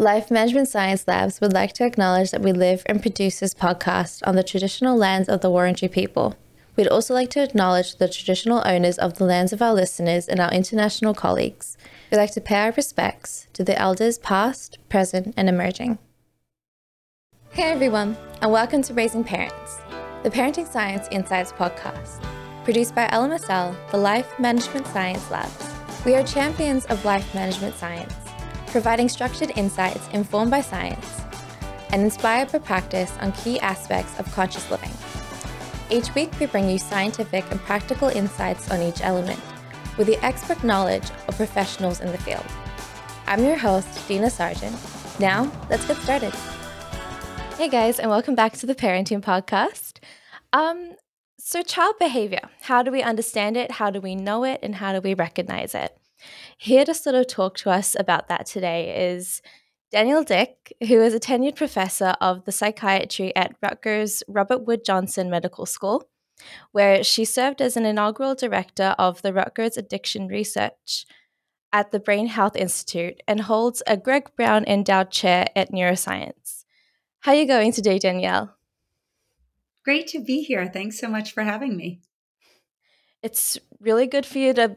Life Management Science Labs would like to acknowledge that we live and produce this podcast on the traditional lands of the Wurundjeri people. We'd also like to acknowledge the traditional owners of the lands of our listeners and our international colleagues. We'd like to pay our respects to the elders past, present, and emerging. Hey everyone, and welcome to Raising Parents, the Parenting Science Insights podcast, produced by LMSL, the Life Management Science Labs. We are champions of life management science providing structured insights informed by science and inspired by practice on key aspects of conscious living. Each week, we bring you scientific and practical insights on each element with the expert knowledge of professionals in the field. I'm your host, Dina Sargeant. Now, let's get started. Hey guys, and welcome back to the Parenting Podcast. Um, so, child behavior how do we understand it? How do we know it? And how do we recognize it? Here to sort of talk to us about that today is Danielle Dick, who is a tenured professor of the psychiatry at Rutgers Robert Wood Johnson Medical School, where she served as an inaugural director of the Rutgers Addiction Research at the Brain Health Institute and holds a Greg Brown Endowed Chair at Neuroscience. How are you going today, Danielle? Great to be here. Thanks so much for having me. It's really good for you to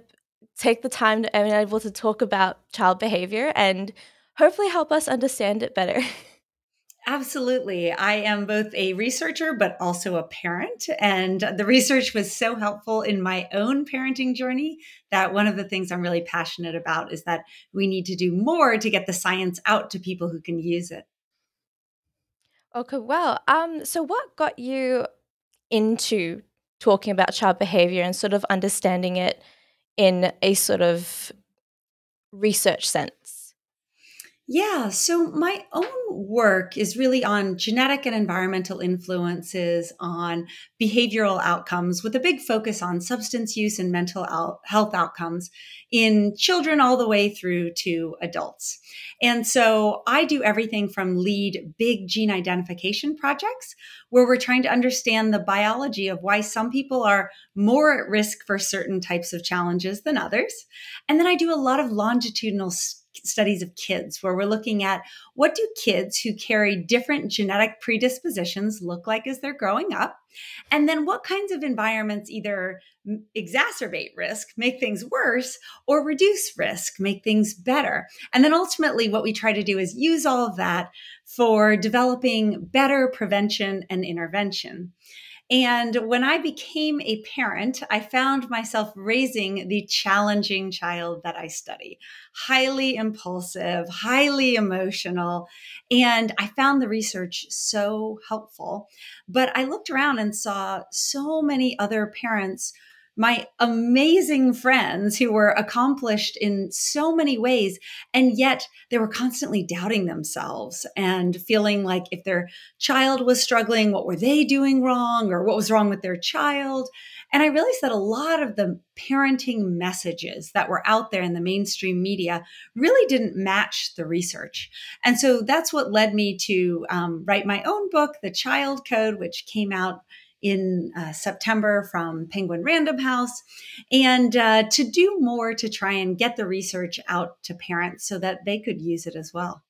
take the time to be able to talk about child behavior and hopefully help us understand it better. Absolutely. I am both a researcher, but also a parent. And the research was so helpful in my own parenting journey that one of the things I'm really passionate about is that we need to do more to get the science out to people who can use it. Okay, well, um, so what got you into talking about child behavior and sort of understanding it in a sort of research sense? Yeah, so my own work is really on genetic and environmental influences on behavioral outcomes with a big focus on substance use and mental health outcomes in children all the way through to adults. And so I do everything from lead big gene identification projects where we're trying to understand the biology of why some people are more at risk for certain types of challenges than others. And then I do a lot of longitudinal studies of kids where we're looking at what do kids who carry different genetic predispositions look like as they're growing up? And then what kinds of environments either exacerbate risk make things worse or reduce risk make things better? And then ultimately what we try to do is use all of that for developing better prevention and intervention and when I became a parent, I found myself raising the challenging child that I study, highly impulsive, highly emotional. And I found the research so helpful. But I looked around and saw so many other parents my amazing friends who were accomplished in so many ways. And yet they were constantly doubting themselves and feeling like if their child was struggling, what were they doing wrong or what was wrong with their child? And I realized that a lot of the parenting messages that were out there in the mainstream media really didn't match the research. And so that's what led me to um, write my own book, The Child Code, which came out in uh, September from Penguin Random House, and uh, to do more to try and get the research out to parents so that they could use it as well.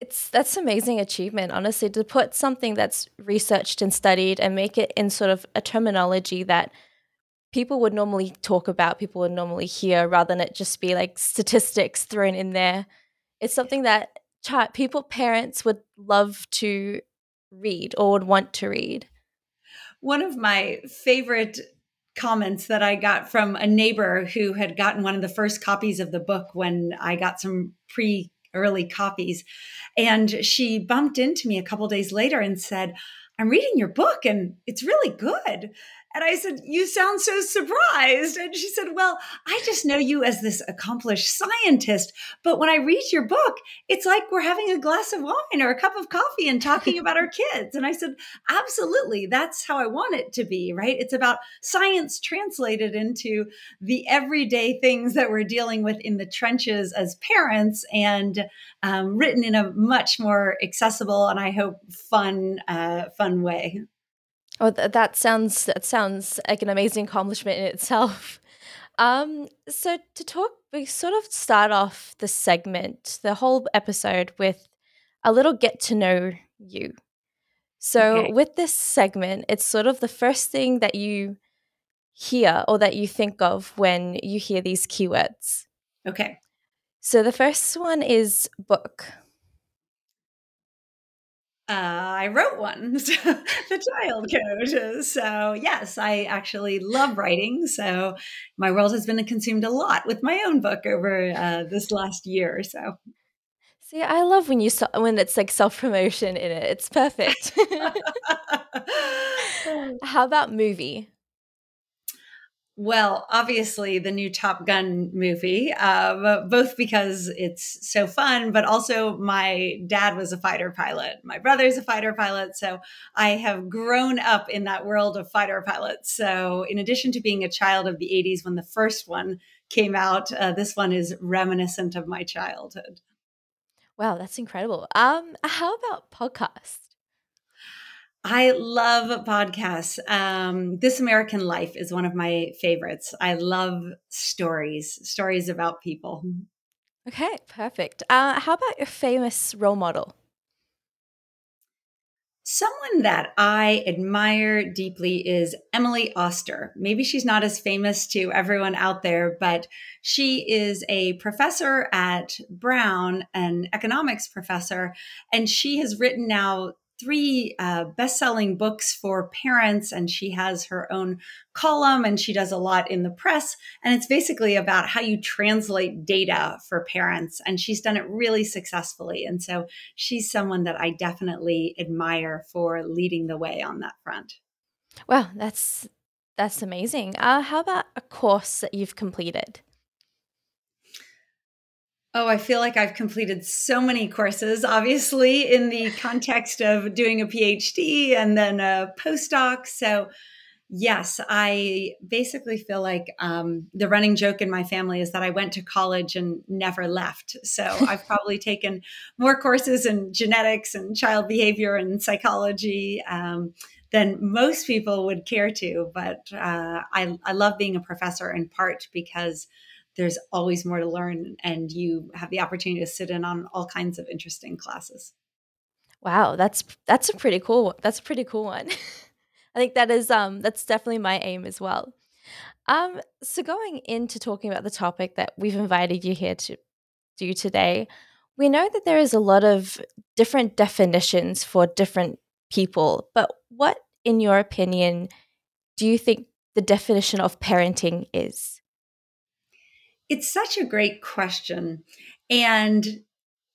It's that's amazing achievement, honestly, to put something that's researched and studied and make it in sort of a terminology that people would normally talk about, people would normally hear, rather than it just be like statistics thrown in there. It's something that people, parents would love to read or would want to read one of my favorite comments that I got from a neighbor who had gotten one of the first copies of the book when I got some pre early copies. And she bumped into me a couple days later and said, I'm reading your book and it's really good. And I said, You sound so surprised. And she said, Well, I just know you as this accomplished scientist. But when I read your book, it's like we're having a glass of wine or a cup of coffee and talking about our kids. And I said, Absolutely. That's how I want it to be, right? It's about science translated into the everyday things that we're dealing with in the trenches as parents and um, written in a much more accessible and I hope fun, uh, fun way. Oh, th- that sounds that sounds like an amazing accomplishment in itself. Um, so to talk, we sort of start off the segment, the whole episode with a little get to know you. So okay. with this segment, it's sort of the first thing that you hear or that you think of when you hear these keywords. Okay. So the first one is book. Uh, I wrote one, the child code. So, yes, I actually love writing. So, my world has been consumed a lot with my own book over uh, this last year or so. See, I love when you when it's like self promotion in it. It's perfect. How about movie? Well, obviously, the new Top Gun movie, um, both because it's so fun, but also my dad was a fighter pilot. My brother's a fighter pilot. So I have grown up in that world of fighter pilots. So, in addition to being a child of the 80s when the first one came out, uh, this one is reminiscent of my childhood. Wow, that's incredible. Um, how about podcasts? I love podcasts. Um, this American Life is one of my favorites. I love stories, stories about people. Okay, perfect. Uh, how about your famous role model? Someone that I admire deeply is Emily Oster. Maybe she's not as famous to everyone out there, but she is a professor at Brown, an economics professor, and she has written now three uh, best-selling books for parents and she has her own column and she does a lot in the press and it's basically about how you translate data for parents and she's done it really successfully and so she's someone that i definitely admire for leading the way on that front. Wow that's that's amazing. Uh, how about a course that you've completed Oh, I feel like I've completed so many courses, obviously, in the context of doing a PhD and then a postdoc. So, yes, I basically feel like um, the running joke in my family is that I went to college and never left. So, I've probably taken more courses in genetics and child behavior and psychology. Um, than most people would care to. But uh, I, I love being a professor in part because there's always more to learn and you have the opportunity to sit in on all kinds of interesting classes. Wow that's that's a pretty cool that's a pretty cool one. I think that is um that's definitely my aim as well. Um so going into talking about the topic that we've invited you here to do today we know that there is a lot of different definitions for different people but what in your opinion do you think the definition of parenting is it's such a great question. And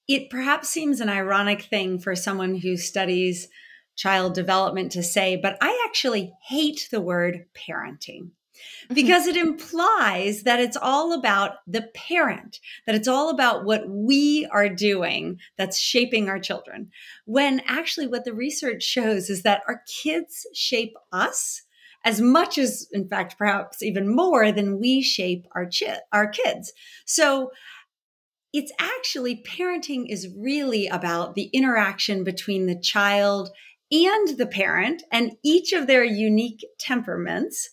it perhaps seems an ironic thing for someone who studies child development to say, but I actually hate the word parenting mm-hmm. because it implies that it's all about the parent, that it's all about what we are doing that's shaping our children. When actually, what the research shows is that our kids shape us as much as, in fact, perhaps even more than we shape our, chi- our kids. So it's actually parenting is really about the interaction between the child and the parent and each of their unique temperaments.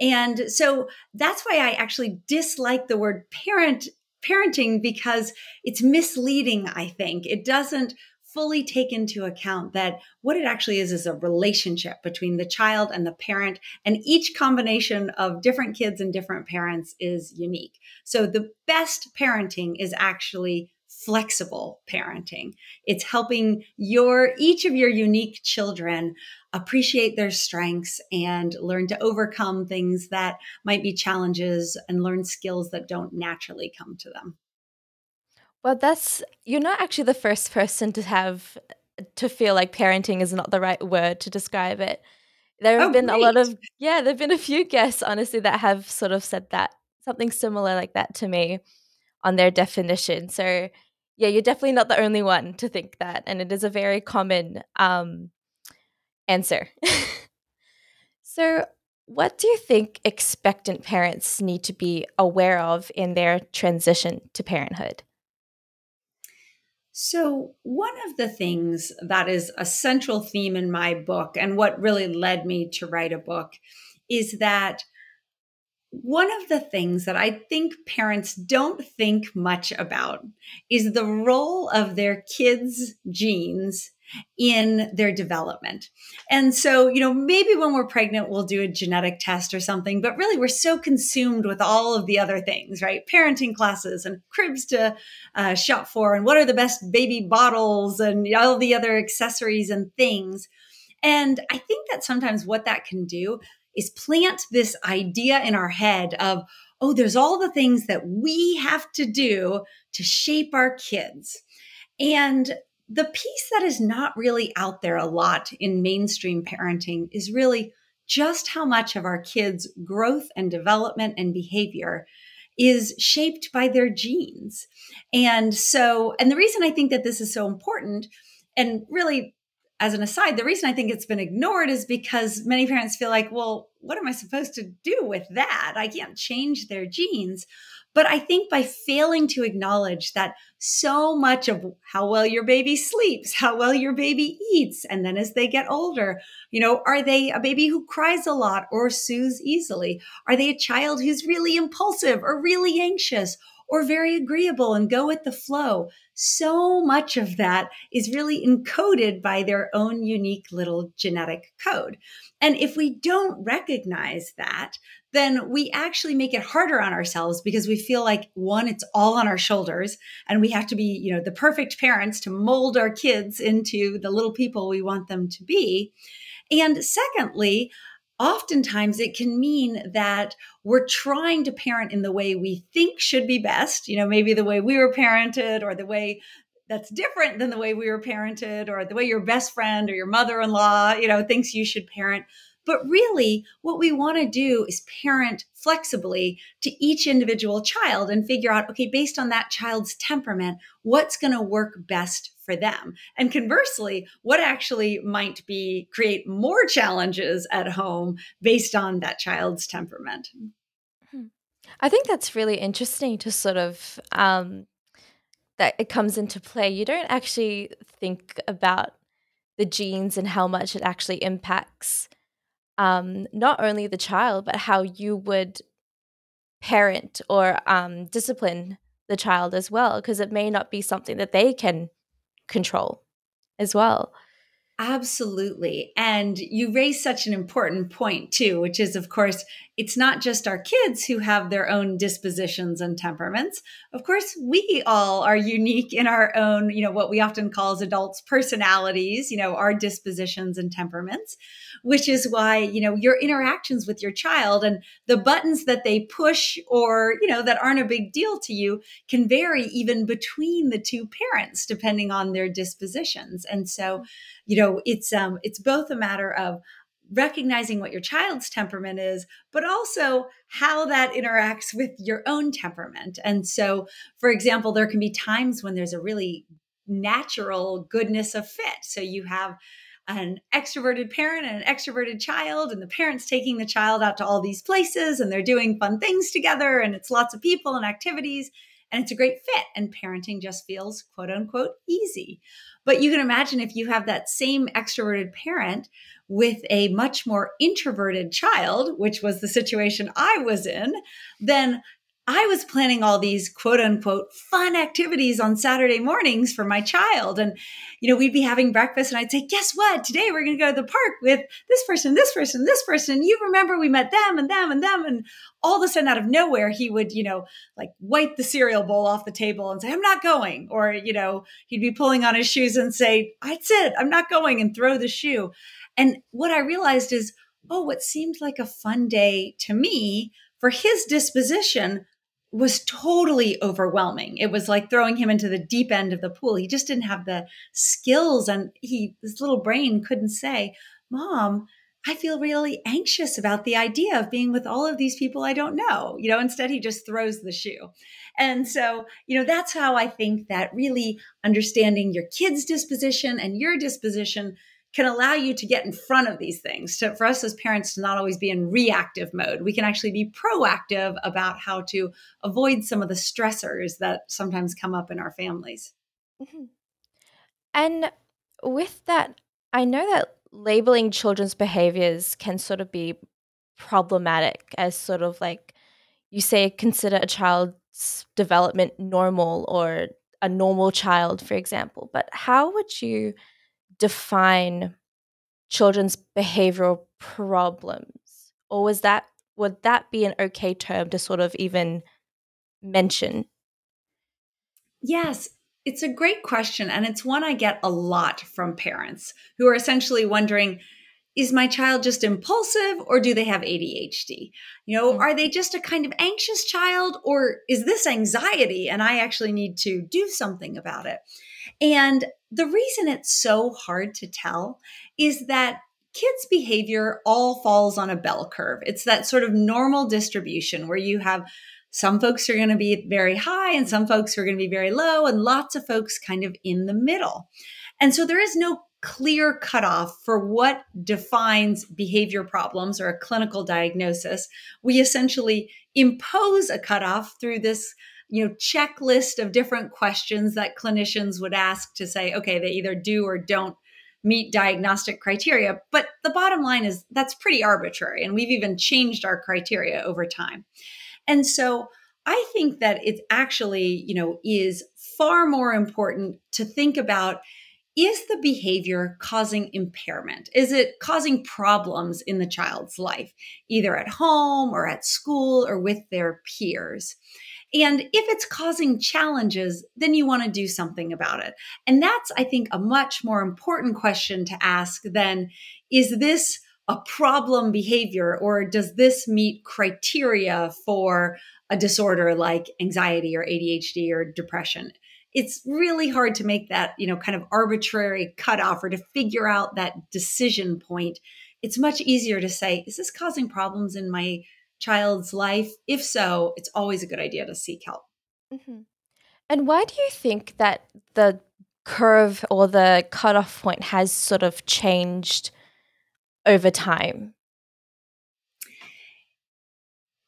And so that's why I actually dislike the word parent parenting because it's misleading, I think. It doesn't fully take into account that what it actually is is a relationship between the child and the parent and each combination of different kids and different parents is unique. So the best parenting is actually flexible parenting. It's helping your each of your unique children appreciate their strengths and learn to overcome things that might be challenges and learn skills that don't naturally come to them well, that's you're not actually the first person to have to feel like parenting is not the right word to describe it. There have oh, been great. a lot of yeah, there've been a few guests honestly that have sort of said that something similar like that to me on their definition. So yeah, you're definitely not the only one to think that, and it is a very common um, answer. so, what do you think expectant parents need to be aware of in their transition to parenthood? So, one of the things that is a central theme in my book, and what really led me to write a book, is that one of the things that I think parents don't think much about is the role of their kids' genes in their development. And so, you know, maybe when we're pregnant, we'll do a genetic test or something, but really we're so consumed with all of the other things, right? Parenting classes and cribs to uh, shop for, and what are the best baby bottles and all the other accessories and things. And I think that sometimes what that can do is plant this idea in our head of, oh, there's all the things that we have to do to shape our kids. And the piece that is not really out there a lot in mainstream parenting is really just how much of our kids' growth and development and behavior is shaped by their genes. And so, and the reason I think that this is so important, and really as an aside, the reason I think it's been ignored is because many parents feel like, well, what am I supposed to do with that? I can't change their genes. But I think by failing to acknowledge that so much of how well your baby sleeps, how well your baby eats, and then as they get older, you know, are they a baby who cries a lot or soothes easily? Are they a child who's really impulsive or really anxious? Or very agreeable and go with the flow. So much of that is really encoded by their own unique little genetic code. And if we don't recognize that, then we actually make it harder on ourselves because we feel like one, it's all on our shoulders and we have to be, you know, the perfect parents to mold our kids into the little people we want them to be. And secondly, oftentimes it can mean that we're trying to parent in the way we think should be best, you know, maybe the way we were parented or the way that's different than the way we were parented or the way your best friend or your mother-in-law, you know, thinks you should parent. But really, what we want to do is parent flexibly to each individual child and figure out, okay, based on that child's temperament, what's going to work best for them. And conversely, what actually might be create more challenges at home based on that child's temperament. Hmm. I think that's really interesting to sort of um, that it comes into play. You don't actually think about the genes and how much it actually impacts um, not only the child, but how you would parent or um, discipline the child as well, because it may not be something that they can control as well. Absolutely. And you raise such an important point, too, which is, of course, it's not just our kids who have their own dispositions and temperaments. Of course, we all are unique in our own, you know, what we often call as adults personalities, you know, our dispositions and temperaments which is why, you know, your interactions with your child and the buttons that they push or, you know, that aren't a big deal to you can vary even between the two parents depending on their dispositions. And so, you know, it's um it's both a matter of recognizing what your child's temperament is, but also how that interacts with your own temperament. And so, for example, there can be times when there's a really natural goodness of fit. So you have an extroverted parent and an extroverted child, and the parents taking the child out to all these places and they're doing fun things together, and it's lots of people and activities, and it's a great fit. And parenting just feels quote unquote easy. But you can imagine if you have that same extroverted parent with a much more introverted child, which was the situation I was in, then I was planning all these quote unquote fun activities on Saturday mornings for my child. And, you know, we'd be having breakfast and I'd say, guess what? Today we're going to go to the park with this person, this person, this person. You remember we met them and them and them. And all of a sudden out of nowhere, he would, you know, like wipe the cereal bowl off the table and say, I'm not going. Or, you know, he'd be pulling on his shoes and say, That's it, I'm not going and throw the shoe. And what I realized is, oh, what seemed like a fun day to me for his disposition was totally overwhelming. It was like throwing him into the deep end of the pool. He just didn't have the skills and he his little brain couldn't say, "Mom, I feel really anxious about the idea of being with all of these people I don't know." You know, instead he just throws the shoe. And so, you know, that's how I think that really understanding your kid's disposition and your disposition can allow you to get in front of these things. So for us as parents to not always be in reactive mode, we can actually be proactive about how to avoid some of the stressors that sometimes come up in our families. Mm-hmm. And with that, I know that labeling children's behaviors can sort of be problematic as sort of like you say consider a child's development normal or a normal child, for example, but how would you define children's behavioral problems? Or was that would that be an okay term to sort of even mention? Yes, it's a great question. And it's one I get a lot from parents who are essentially wondering is my child just impulsive or do they have ADHD? You know, mm-hmm. are they just a kind of anxious child or is this anxiety and I actually need to do something about it? And the reason it's so hard to tell is that kids' behavior all falls on a bell curve. It's that sort of normal distribution where you have some folks are going to be very high and some folks are going to be very low and lots of folks kind of in the middle. And so there is no clear cutoff for what defines behavior problems or a clinical diagnosis. We essentially impose a cutoff through this you know checklist of different questions that clinicians would ask to say okay they either do or don't meet diagnostic criteria but the bottom line is that's pretty arbitrary and we've even changed our criteria over time and so I think that it actually, you know, is far more important to think about is the behavior causing impairment? Is it causing problems in the child's life, either at home or at school or with their peers? And if it's causing challenges, then you want to do something about it. And that's, I think, a much more important question to ask than is this a problem behavior or does this meet criteria for a disorder like anxiety or ADHD or depression? It's really hard to make that, you know, kind of arbitrary cutoff or to figure out that decision point. It's much easier to say, is this causing problems in my child's life? If so, it's always a good idea to seek help. Mm-hmm. And why do you think that the curve or the cutoff point has sort of changed over time?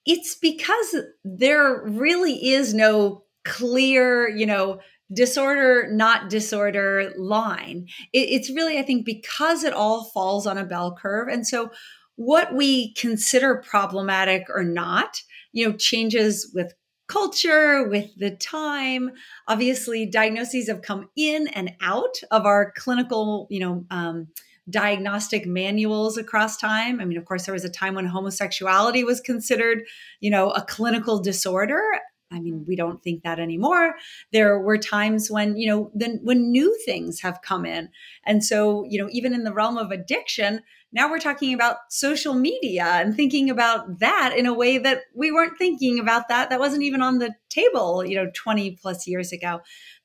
It's because there really is no clear, you know, disorder, not disorder line. It, it's really, I think, because it all falls on a bell curve. And so, what we consider problematic or not, you know, changes with culture, with the time. Obviously, diagnoses have come in and out of our clinical, you know, um, diagnostic manuals across time. I mean, of course, there was a time when homosexuality was considered, you know, a clinical disorder. I mean, we don't think that anymore. There were times when, you know, then when new things have come in. And so, you know, even in the realm of addiction, now we're talking about social media and thinking about that in a way that we weren't thinking about that. That wasn't even on the table, you know, 20 plus years ago.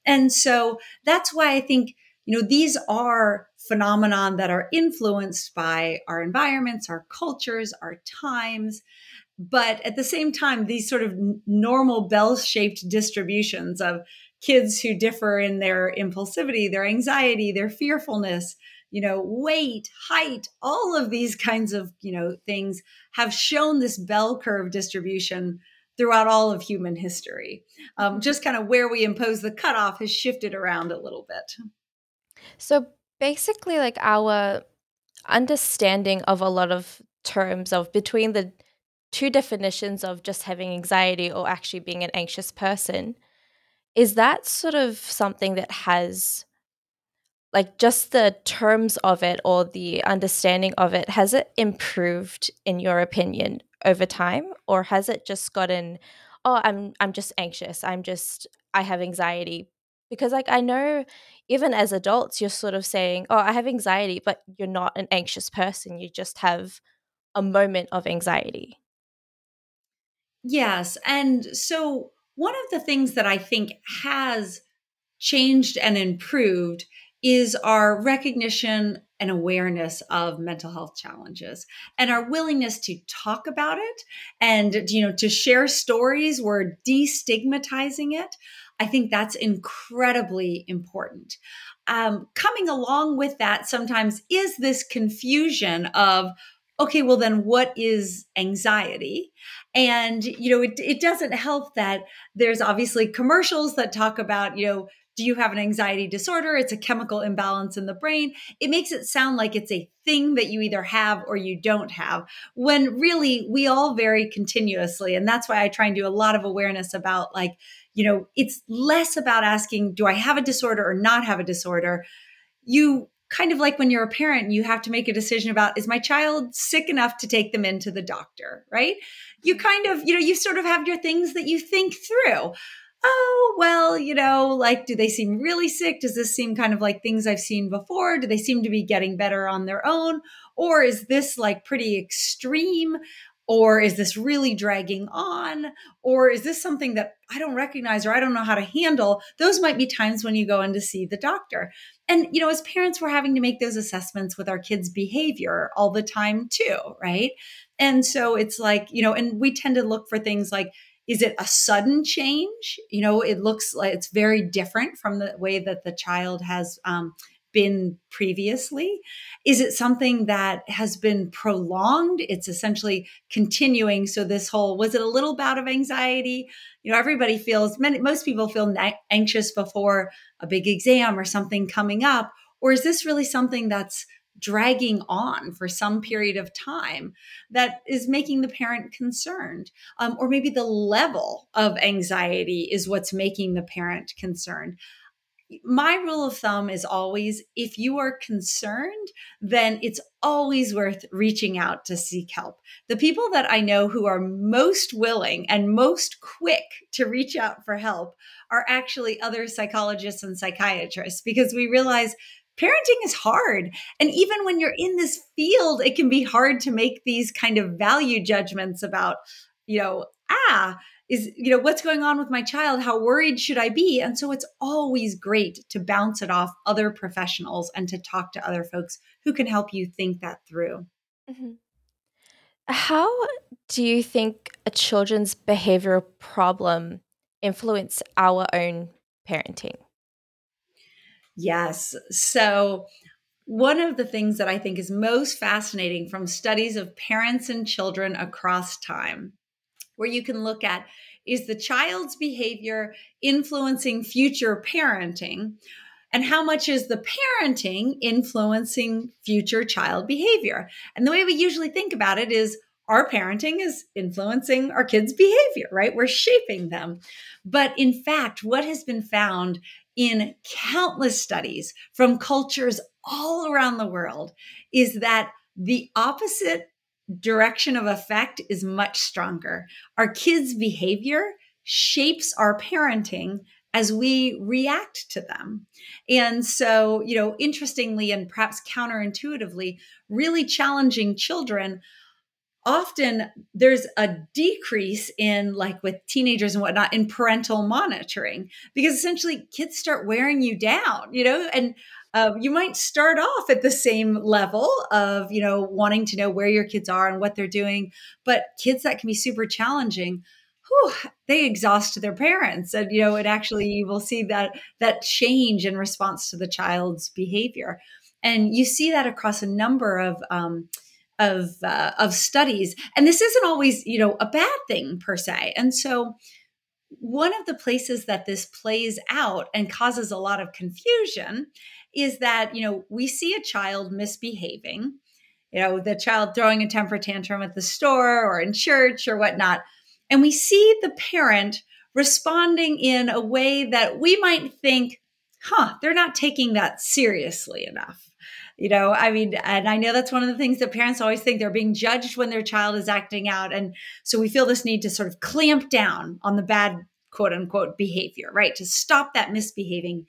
And so that's why I think, you know, these are phenomenon that are influenced by our environments, our cultures, our times. But at the same time, these sort of normal bell shaped distributions of kids who differ in their impulsivity, their anxiety, their fearfulness, you know, weight, height, all of these kinds of, you know, things have shown this bell curve distribution throughout all of human history. Um, just kind of where we impose the cutoff has shifted around a little bit. So basically, like our understanding of a lot of terms of between the two definitions of just having anxiety or actually being an anxious person is that sort of something that has like just the terms of it or the understanding of it has it improved in your opinion over time? Or has it just gotten oh i'm i'm just anxious. I'm just i have anxiety. Because like i know even as adults you're sort of saying oh i have anxiety but you're not an anxious person. You just have a moment of anxiety. Yes. And so, one of the things that I think has changed and improved is our recognition and awareness of mental health challenges and our willingness to talk about it and you know to share stories. We're destigmatizing it. I think that's incredibly important. Um, coming along with that sometimes is this confusion of okay, well, then what is anxiety? And, you know, it, it doesn't help that there's obviously commercials that talk about, you know, do you have an anxiety disorder? It's a chemical imbalance in the brain. It makes it sound like it's a thing that you either have or you don't have, when really we all vary continuously. And that's why I try and do a lot of awareness about like, you know, it's less about asking, do I have a disorder or not have a disorder? You kind of like when you're a parent, you have to make a decision about is my child sick enough to take them into the doctor, right? You kind of, you know, you sort of have your things that you think through oh, well, you know, like, do they seem really sick? Does this seem kind of like things I've seen before? Do they seem to be getting better on their own? Or is this like pretty extreme? Or is this really dragging on? Or is this something that I don't recognize or I don't know how to handle? Those might be times when you go in to see the doctor. And, you know, as parents, we're having to make those assessments with our kids' behavior all the time, too, right? And so it's like, you know, and we tend to look for things like, is it a sudden change? You know it looks like it's very different from the way that the child has um, been previously. Is it something that has been prolonged? It's essentially continuing. So this whole was it a little bout of anxiety? You know everybody feels many, most people feel na- anxious before a big exam or something coming up. Or is this really something that's dragging on for some period of time that is making the parent concerned. Um, or maybe the level of anxiety is what's making the parent concerned. My rule of thumb is always if you are concerned, then it's always worth reaching out to seek help. The people that I know who are most willing and most quick to reach out for help are actually other psychologists and psychiatrists because we realize parenting is hard. And even when you're in this field, it can be hard to make these kind of value judgments about, you know, ah, is, you know, what's going on with my child? How worried should I be? And so it's always great to bounce it off other professionals and to talk to other folks who can help you think that through. Mm-hmm. How do you think a children's behavioral problem influence our own parenting? Yes. So, one of the things that I think is most fascinating from studies of parents and children across time, where you can look at is the child's behavior influencing future parenting? And how much is the parenting influencing future child behavior? And the way we usually think about it is our parenting is influencing our kids' behavior, right? We're shaping them. But in fact, what has been found in countless studies from cultures all around the world is that the opposite direction of effect is much stronger. Our kids' behavior shapes our parenting as we react to them. And so, you know, interestingly and perhaps counterintuitively, really challenging children often there's a decrease in like with teenagers and whatnot in parental monitoring because essentially kids start wearing you down you know and uh, you might start off at the same level of you know wanting to know where your kids are and what they're doing but kids that can be super challenging whew, they exhaust their parents and you know it actually you will see that that change in response to the child's behavior. And you see that across a number of um, of uh, of studies. And this isn't always you know a bad thing per se. And so one of the places that this plays out and causes a lot of confusion is that you know we see a child misbehaving you know the child throwing a temper tantrum at the store or in church or whatnot. And we see the parent responding in a way that we might think huh they're not taking that seriously enough you know i mean and i know that's one of the things that parents always think they're being judged when their child is acting out and so we feel this need to sort of clamp down on the bad quote unquote behavior right to stop that misbehaving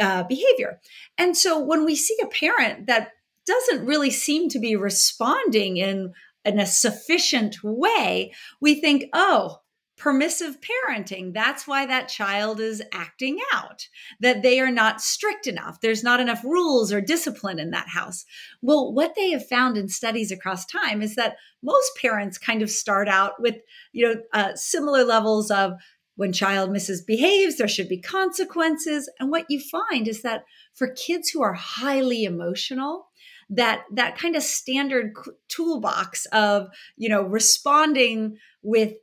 uh, behavior. And so when we see a parent that doesn't really seem to be responding in in a sufficient way we think oh permissive parenting. That's why that child is acting out, that they are not strict enough. There's not enough rules or discipline in that house. Well, what they have found in studies across time is that most parents kind of start out with, you know, uh, similar levels of when child misbehaves, there should be consequences. And what you find is that for kids who are highly emotional, that that kind of standard toolbox of you know responding with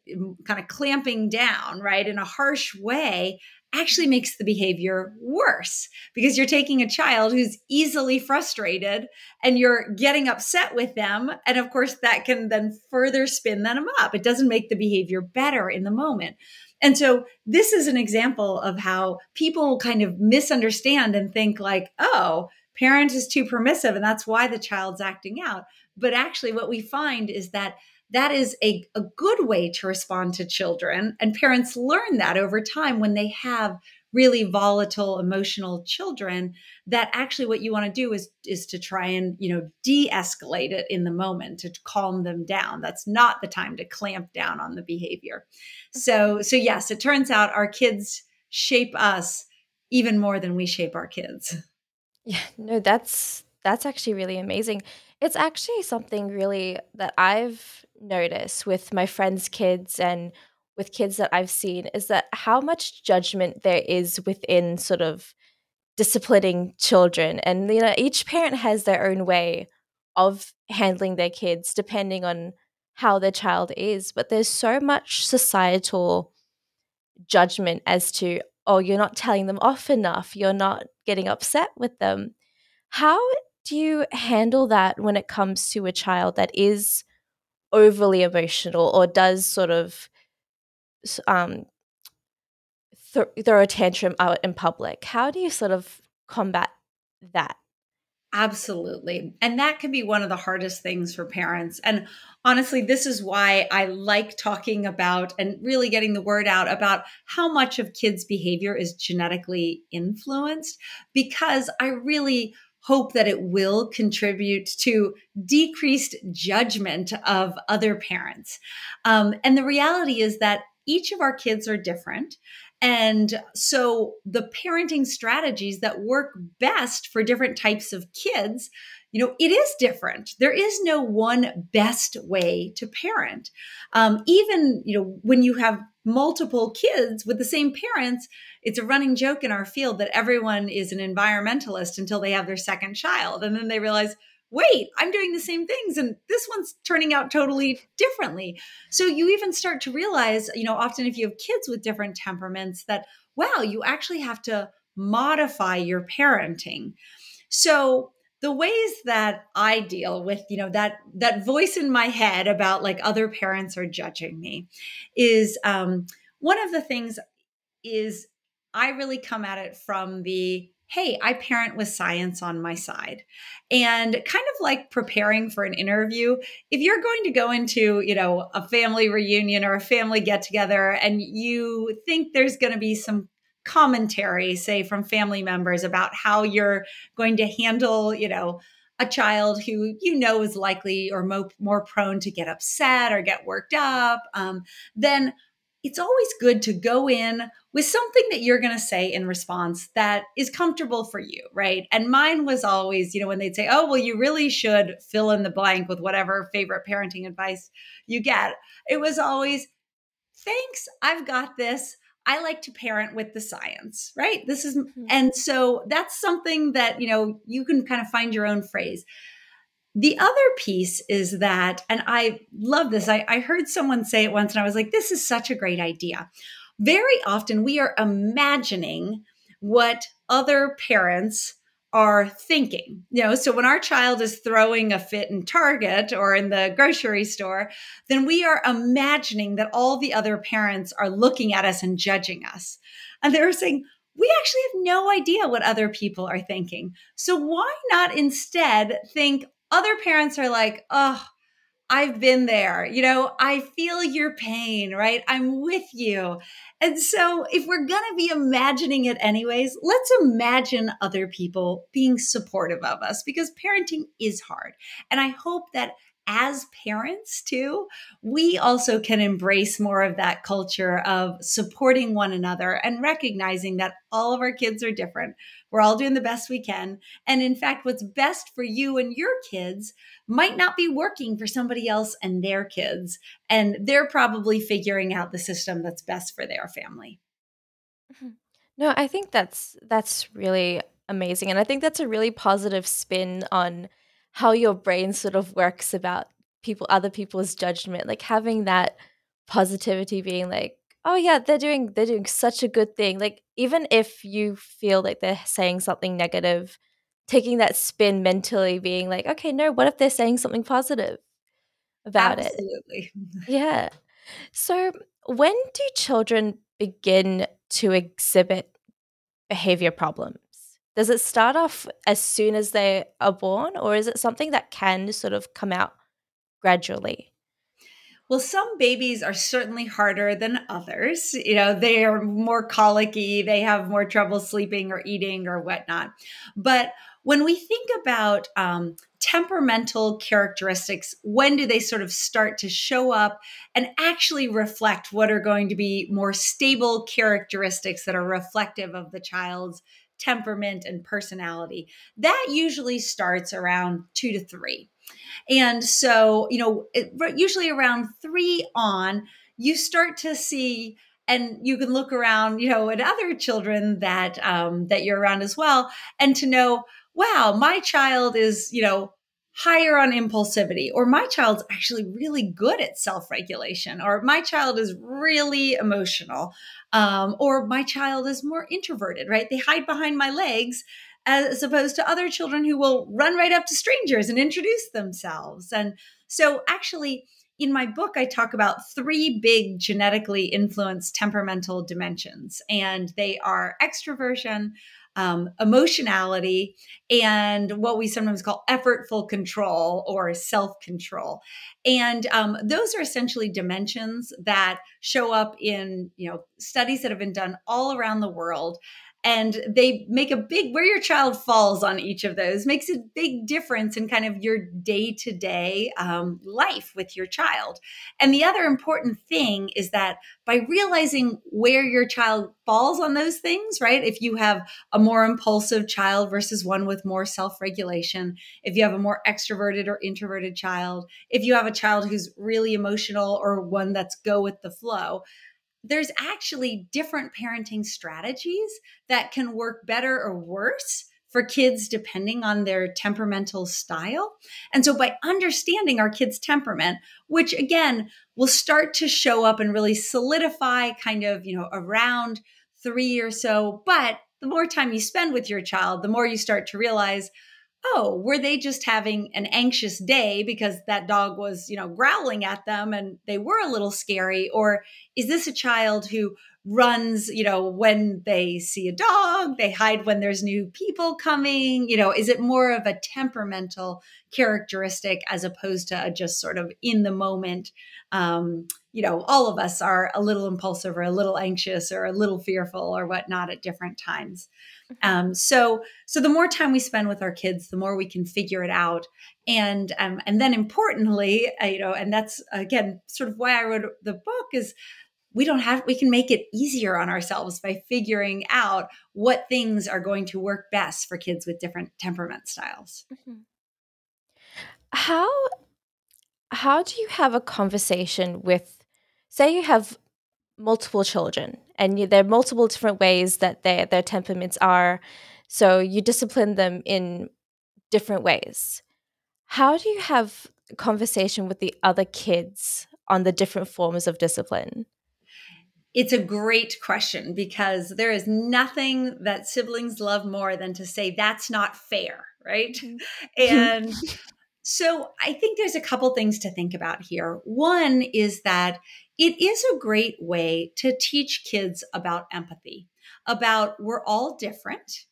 kind of clamping down right in a harsh way actually makes the behavior worse because you're taking a child who's easily frustrated and you're getting upset with them. And of course, that can then further spin them up. It doesn't make the behavior better in the moment. And so this is an example of how people kind of misunderstand and think like, oh, parent is too permissive and that's why the child's acting out. But actually, what we find is that that is a, a good way to respond to children. And parents learn that over time when they have really volatile emotional children that actually what you want to do is is to try and you know de-escalate it in the moment to calm them down that's not the time to clamp down on the behavior so so yes it turns out our kids shape us even more than we shape our kids yeah no that's that's actually really amazing it's actually something really that I've noticed with my friends' kids and with kids that I've seen is that how much judgment there is within sort of disciplining children. And you know, each parent has their own way of handling their kids depending on how their child is. But there's so much societal judgment as to, oh, you're not telling them off enough, you're not getting upset with them. How do you handle that when it comes to a child that is overly emotional or does sort of um, th- throw a tantrum out in public? How do you sort of combat that? Absolutely. And that can be one of the hardest things for parents. And honestly, this is why I like talking about and really getting the word out about how much of kids' behavior is genetically influenced, because I really hope that it will contribute to decreased judgment of other parents. Um, and the reality is that each of our kids are different. And so the parenting strategies that work best for different types of kids, you know, it is different. There is no one best way to parent. Um, even, you know, when you have multiple kids with the same parents, it's a running joke in our field that everyone is an environmentalist until they have their second child. And then they realize, wait, I'm doing the same things and this one's turning out totally differently. So you even start to realize, you know, often if you have kids with different temperaments, that, wow, you actually have to modify your parenting. So the ways that I deal with, you know, that that voice in my head about like other parents are judging me is um one of the things is I really come at it from the hey, I parent with science on my side. And kind of like preparing for an interview, if you're going to go into, you know, a family reunion or a family get together and you think there's going to be some commentary say from family members about how you're going to handle, you know, a child who you know is likely or mo- more prone to get upset or get worked up, um, then it's always good to go in with something that you're going to say in response that is comfortable for you, right? And mine was always, you know, when they'd say, oh, well, you really should fill in the blank with whatever favorite parenting advice you get. It was always, thanks, I've got this. I like to parent with the science, right? This is, mm-hmm. and so that's something that, you know, you can kind of find your own phrase. The other piece is that, and I love this, I, I heard someone say it once and I was like, this is such a great idea very often we are imagining what other parents are thinking. You know, so when our child is throwing a fit in Target or in the grocery store, then we are imagining that all the other parents are looking at us and judging us. And they're saying, we actually have no idea what other people are thinking. So why not instead think other parents are like, oh, I've been there. You know, I feel your pain, right? I'm with you. And so, if we're going to be imagining it anyways, let's imagine other people being supportive of us because parenting is hard. And I hope that as parents too, we also can embrace more of that culture of supporting one another and recognizing that all of our kids are different. We're all doing the best we can. And in fact, what's best for you and your kids might not be working for somebody else and their kids. And they're probably figuring out the system that's best for their family. Mm-hmm. No, I think that's that's really amazing. And I think that's a really positive spin on how your brain sort of works about people other people's judgment. Like having that positivity being like, oh yeah, they're doing they're doing such a good thing. Like even if you feel like they're saying something negative, taking that spin mentally, being like, okay, no, what if they're saying something positive about Absolutely. it? Yeah. So when do children begin to exhibit behavior problems? Does it start off as soon as they are born, or is it something that can sort of come out gradually? Well, some babies are certainly harder than others. You know, they are more colicky, they have more trouble sleeping or eating or whatnot. But when we think about um, temperamental characteristics, when do they sort of start to show up and actually reflect what are going to be more stable characteristics that are reflective of the child's temperament and personality? That usually starts around two to three. And so, you know, it, usually around three on, you start to see and you can look around you know at other children that um, that you're around as well and to know wow my child is you know higher on impulsivity or my child's actually really good at self-regulation or my child is really emotional um, or my child is more introverted right they hide behind my legs as opposed to other children who will run right up to strangers and introduce themselves. And so, actually, in my book, I talk about three big genetically influenced temperamental dimensions, and they are extroversion, um, emotionality, and what we sometimes call effortful control or self control. And um, those are essentially dimensions that show up in you know studies that have been done all around the world and they make a big where your child falls on each of those makes a big difference in kind of your day-to-day um, life with your child. And the other important thing is that by realizing where your child falls on those things right if you have a more impulsive child versus one with more self-regulation if you have a more extroverted or introverted child if you have a child who's really emotional or one that's go with the flow there's actually different parenting strategies that can work better or worse for kids depending on their temperamental style. And so by understanding our kids' temperament, which again will start to show up and really solidify kind of, you know, around 3 or so, but the more time you spend with your child, the more you start to realize, oh, were they just having an anxious day because that dog was, you know, growling at them and they were a little scary? Or is this a child who runs, you know, when they see a dog, they hide when there's new people coming? You know, is it more of a temperamental characteristic as opposed to just sort of in the moment? Um, you know, all of us are a little impulsive or a little anxious or a little fearful or whatnot at different times. Um, so so the more time we spend with our kids, the more we can figure it out. And um, and then importantly, uh, you know, and that's again sort of why I wrote the book is we don't have we can make it easier on ourselves by figuring out what things are going to work best for kids with different temperament styles. Mm-hmm. How how do you have a conversation with say you have multiple children and you, there are multiple different ways that they, their temperaments are so you discipline them in different ways how do you have conversation with the other kids on the different forms of discipline it's a great question because there is nothing that siblings love more than to say that's not fair right mm-hmm. and so I think there's a couple things to think about here. One is that it is a great way to teach kids about empathy, about we're all different.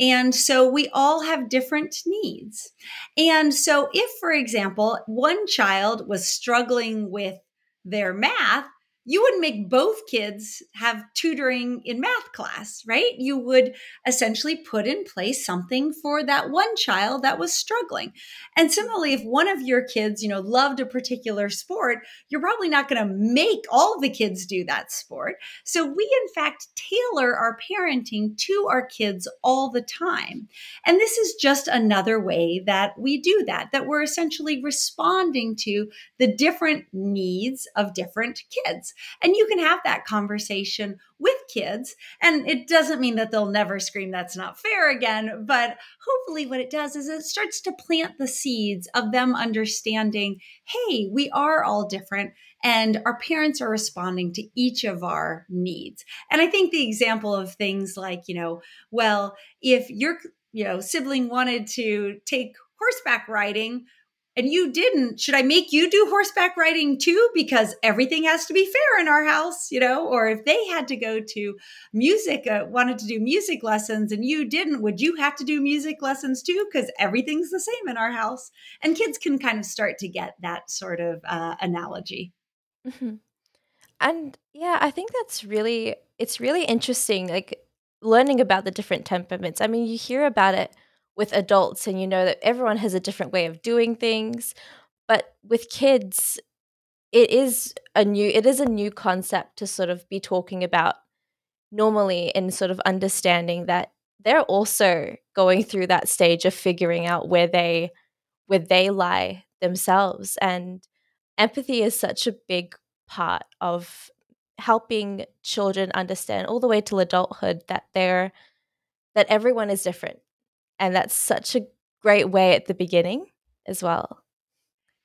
And so we all have different needs. And so, if, for example, one child was struggling with their math, you wouldn't make both kids have tutoring in math class, right? You would essentially put in place something for that one child that was struggling. And similarly, if one of your kids, you know, loved a particular sport, you're probably not going to make all the kids do that sport. So we, in fact, tailor our parenting to our kids all the time. And this is just another way that we do that, that we're essentially responding to the different needs of different kids. And you can have that conversation with kids. And it doesn't mean that they'll never scream, that's not fair again. But hopefully, what it does is it starts to plant the seeds of them understanding hey, we are all different and our parents are responding to each of our needs. And I think the example of things like, you know, well, if your you know sibling wanted to take horseback riding and you didn't should i make you do horseback riding too? Because everything has to be fair in our house you know? Or if they had to go to music uh, wanted to do music lessons and you didn't would you have to do music lessons too? Because everything's the same in our house. And kids can kind of start to get that sort of uh, analogy. Mm-hmm. and yeah i think that's really it's really interesting like learning about the different temperaments. I mean you hear about it with adults and you know that everyone has a different way of doing things but with kids it is a new it is a new concept to sort of be talking about normally and sort of understanding that they're also going through that stage of figuring out where they where they lie themselves and empathy is such a big part of helping children understand all the way till adulthood that they're that everyone is different and that's such a great way at the beginning as well.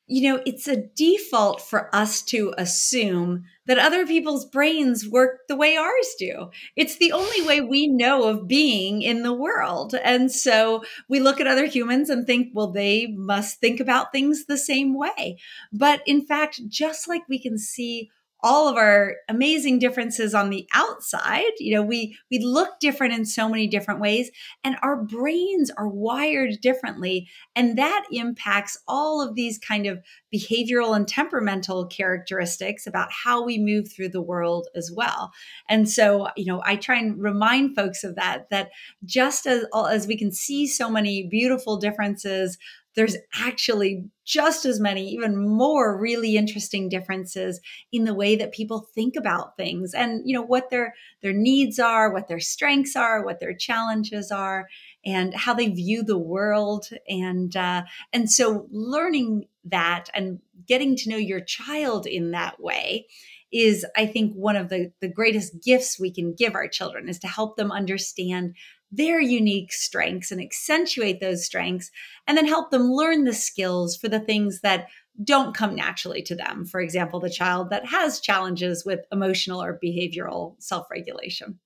You know, it's a default for us to assume that other people's brains work the way ours do. It's the only way we know of being in the world. And so we look at other humans and think, well, they must think about things the same way. But in fact, just like we can see all of our amazing differences on the outside. You know we we look different in so many different ways and our brains are wired differently and that impacts all of these kind of behavioral and temperamental characteristics about how we move through the world as well. And so you know i try and remind folks of that that just as as we can see so many beautiful differences there's actually just as many, even more really interesting differences in the way that people think about things and, you know, what their, their needs are, what their strengths are, what their challenges are, and how they view the world. And, uh, and so learning that and getting to know your child in that way is i think one of the, the greatest gifts we can give our children is to help them understand their unique strengths and accentuate those strengths, and then help them learn the skills for the things that don't come naturally to them. For example, the child that has challenges with emotional or behavioral self regulation.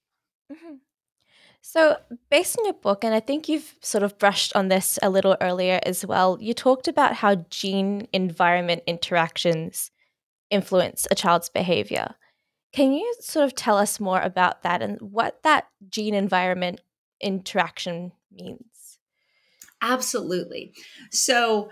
Mm-hmm. So, based on your book, and I think you've sort of brushed on this a little earlier as well, you talked about how gene environment interactions influence a child's behavior. Can you sort of tell us more about that and what that gene environment interaction means. Absolutely. So,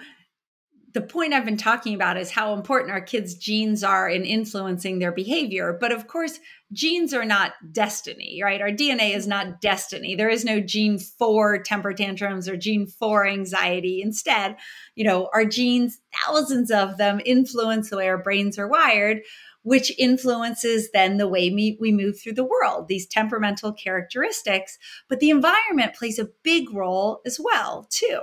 the point I've been talking about is how important our kids' genes are in influencing their behavior. But of course, genes are not destiny, right? Our DNA is not destiny. There is no gene for temper tantrums or gene for anxiety. Instead, you know, our genes, thousands of them, influence the way our brains are wired which influences then the way we, we move through the world, these temperamental characteristics. But the environment plays a big role as well, too.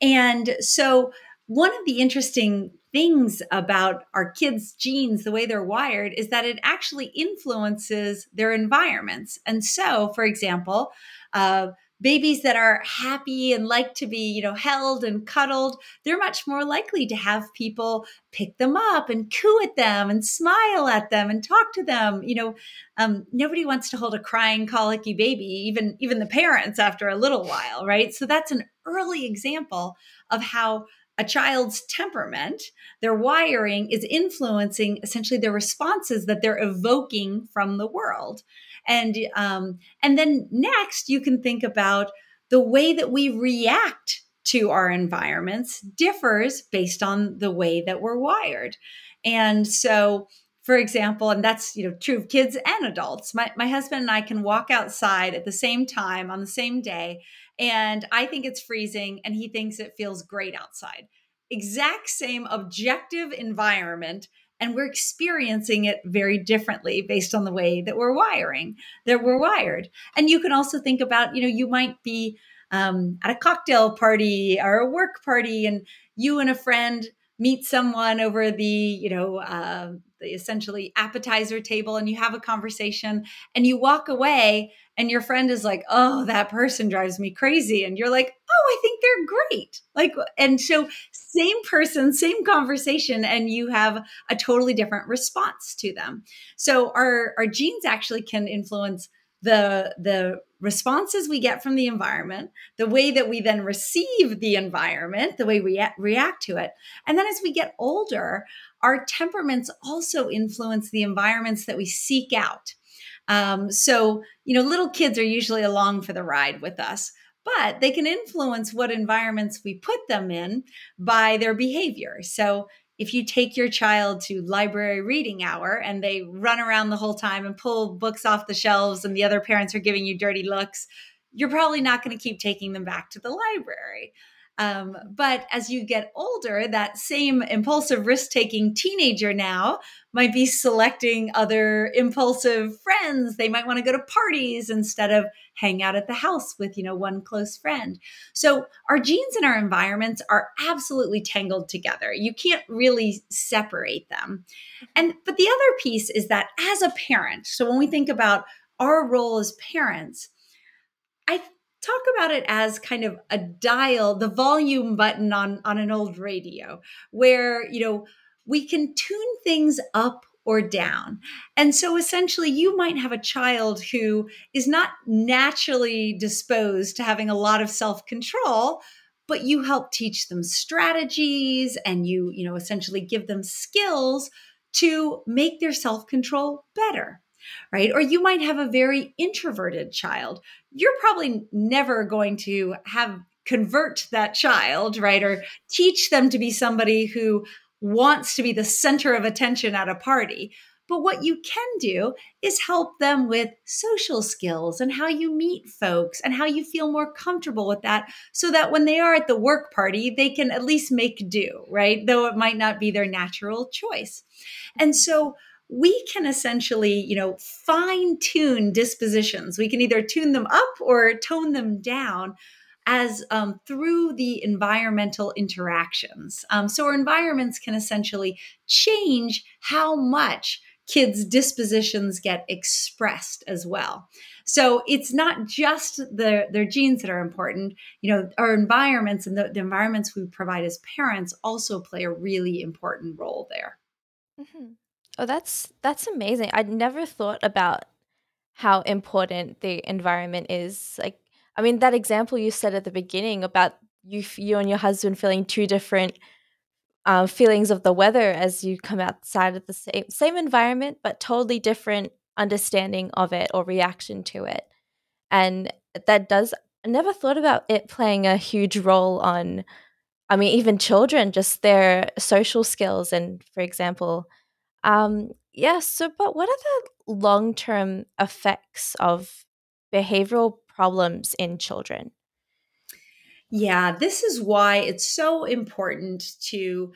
And so, one of the interesting things about our kids' genes, the way they're wired, is that it actually influences their environments. And so, for example, uh, babies that are happy and like to be you know held and cuddled they're much more likely to have people pick them up and coo at them and smile at them and talk to them you know? Um, nobody wants to hold a crying colicky baby even even the parents after a little while right? So that's an early example of how a child's temperament, their wiring is influencing essentially the responses that they're evoking from the world and um, and then next you can think about the way that we react to our environments differs based on the way that we're wired. And so for example and that's you know true of kids and adults. My, my husband and i can walk outside at the same time on the same day and i think it's freezing and he thinks it feels great outside. Exact same objective environment and we're experiencing it very differently based on the way that we're wiring that we're wired. And you can also think about you know you might be um, at a cocktail party or a work party and you and a friend meet someone over the you know uh, the essentially appetizer table and you have a conversation and you walk away and your friend is like, "Oh, that person drives me crazy." And you're like, "Oh, I think they're great." Like and so same person, same conversation and you have a totally different response to them. So our our genes actually can influence the the responses we get from the environment the way that we then receive the environment the way we react to it. And then as we get older our temperaments also influence the environments that we seek out. Um, so you know little kids are usually along for the ride with us but they can influence what environments we put them in by their behavior. So if you take your child to library reading hour and they run around the whole time and pull books off the shelves and the other parents are giving you dirty looks, you're probably not going to keep taking them back to the library. Um, but as you get older, that same impulsive risk taking teenager now might be selecting other impulsive friends. They might want to go to parties instead of hang out at the house with, you know, one close friend. So our genes and our environments are absolutely tangled together. You can't really separate them. And but the other piece is that as a parent, so when we think about our role as parents, I talk about it as kind of a dial the volume button on on an old radio where you know we can tune things up or down and so essentially you might have a child who is not naturally disposed to having a lot of self-control but you help teach them strategies and you you know essentially give them skills to make their self-control better right? Or you might have a very introverted child. You're probably never going to have convert that child, right? Or teach them to be somebody who wants to be the center of attention at a party. But what you can do is help them with social skills and how you meet folks and how you feel more comfortable with that so that when they are at the work party, they can at least make do, right? Though it might not be their natural choice. And so we can essentially, you know, fine tune dispositions. We can either tune them up or tone them down as um, through the environmental interactions. Um, so our environments can essentially change how much kids' dispositions get expressed as well. So it's not just the, their genes that are important. You know, our environments and the, the environments we provide as parents also play a really important role there. Mm-hmm. Oh, that's that's amazing. I'd never thought about how important the environment is. Like, I mean, that example you said at the beginning about you, you and your husband feeling two different uh, feelings of the weather as you come outside of the same same environment, but totally different understanding of it or reaction to it. And that does. I never thought about it playing a huge role on. I mean, even children, just their social skills, and for example um, yeah, so but what are the long-term effects of behavioral problems in children? Yeah, this is why it's so important to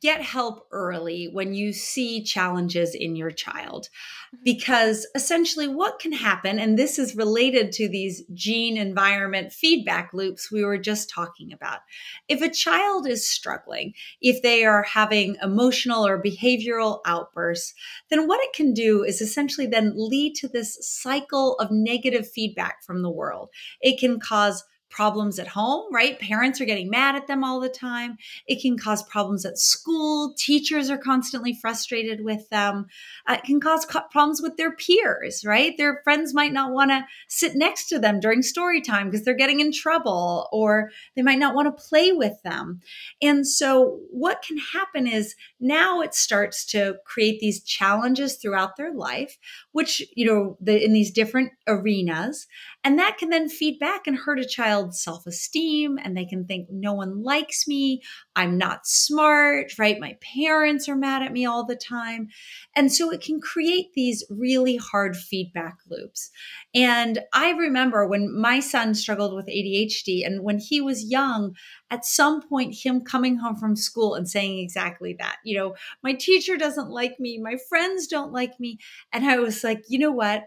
get help early when you see challenges in your child. Mm-hmm. Because essentially, what can happen, and this is related to these gene environment feedback loops we were just talking about. If a child is struggling, if they are having emotional or behavioral outbursts, then what it can do is essentially then lead to this cycle of negative feedback from the world. It can cause problems at home, right? Parents are getting mad at them all the time. It can cause problems at school. Teachers are constantly frustrated with them. Uh, it can cause co- problems with their peers, right? Their friends might not want to sit next to them during story time because they're getting in trouble, or they might not want to play with them. And so, what can happen is now it starts to create these challenges throughout their life, which, you know, the, in these different arenas. And that can then feed back and hurt a child's self esteem. And they can think, no one likes me. I'm not smart, right? My parents are mad at me all the time. And so it can create these really hard feedback loops. And I remember when my son struggled with ADHD and when he was young, at some point, him coming home from school and saying exactly that, you know, my teacher doesn't like me, my friends don't like me. And I was like, you know what?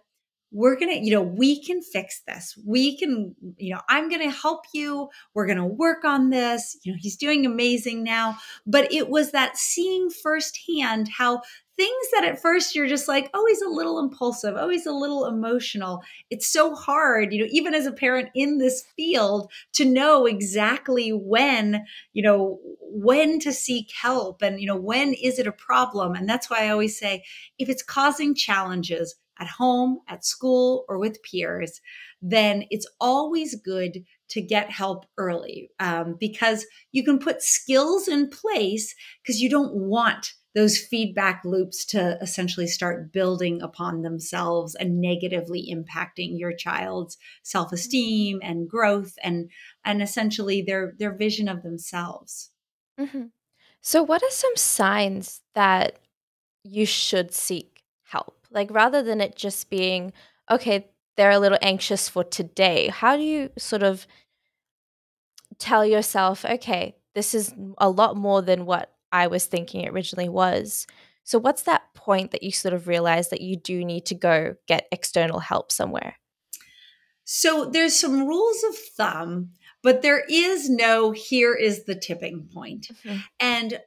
We're going to, you know, we can fix this. We can, you know, I'm going to help you. We're going to work on this. You know, he's doing amazing now. But it was that seeing firsthand how things that at first you're just like, oh, he's a little impulsive, oh, he's a little emotional. It's so hard, you know, even as a parent in this field to know exactly when, you know, when to seek help and, you know, when is it a problem. And that's why I always say if it's causing challenges at home, at school, or with peers, then it's always good to get help early um, because you can put skills in place because you don't want those feedback loops to essentially start building upon themselves and negatively impacting your child's self-esteem and growth and and essentially their their vision of themselves hmm So, what are some signs that you should seek? Like, rather than it just being, okay, they're a little anxious for today, how do you sort of tell yourself, okay, this is a lot more than what I was thinking it originally was? So, what's that point that you sort of realize that you do need to go get external help somewhere? so there's some rules of thumb but there is no here is the tipping point Mhm. and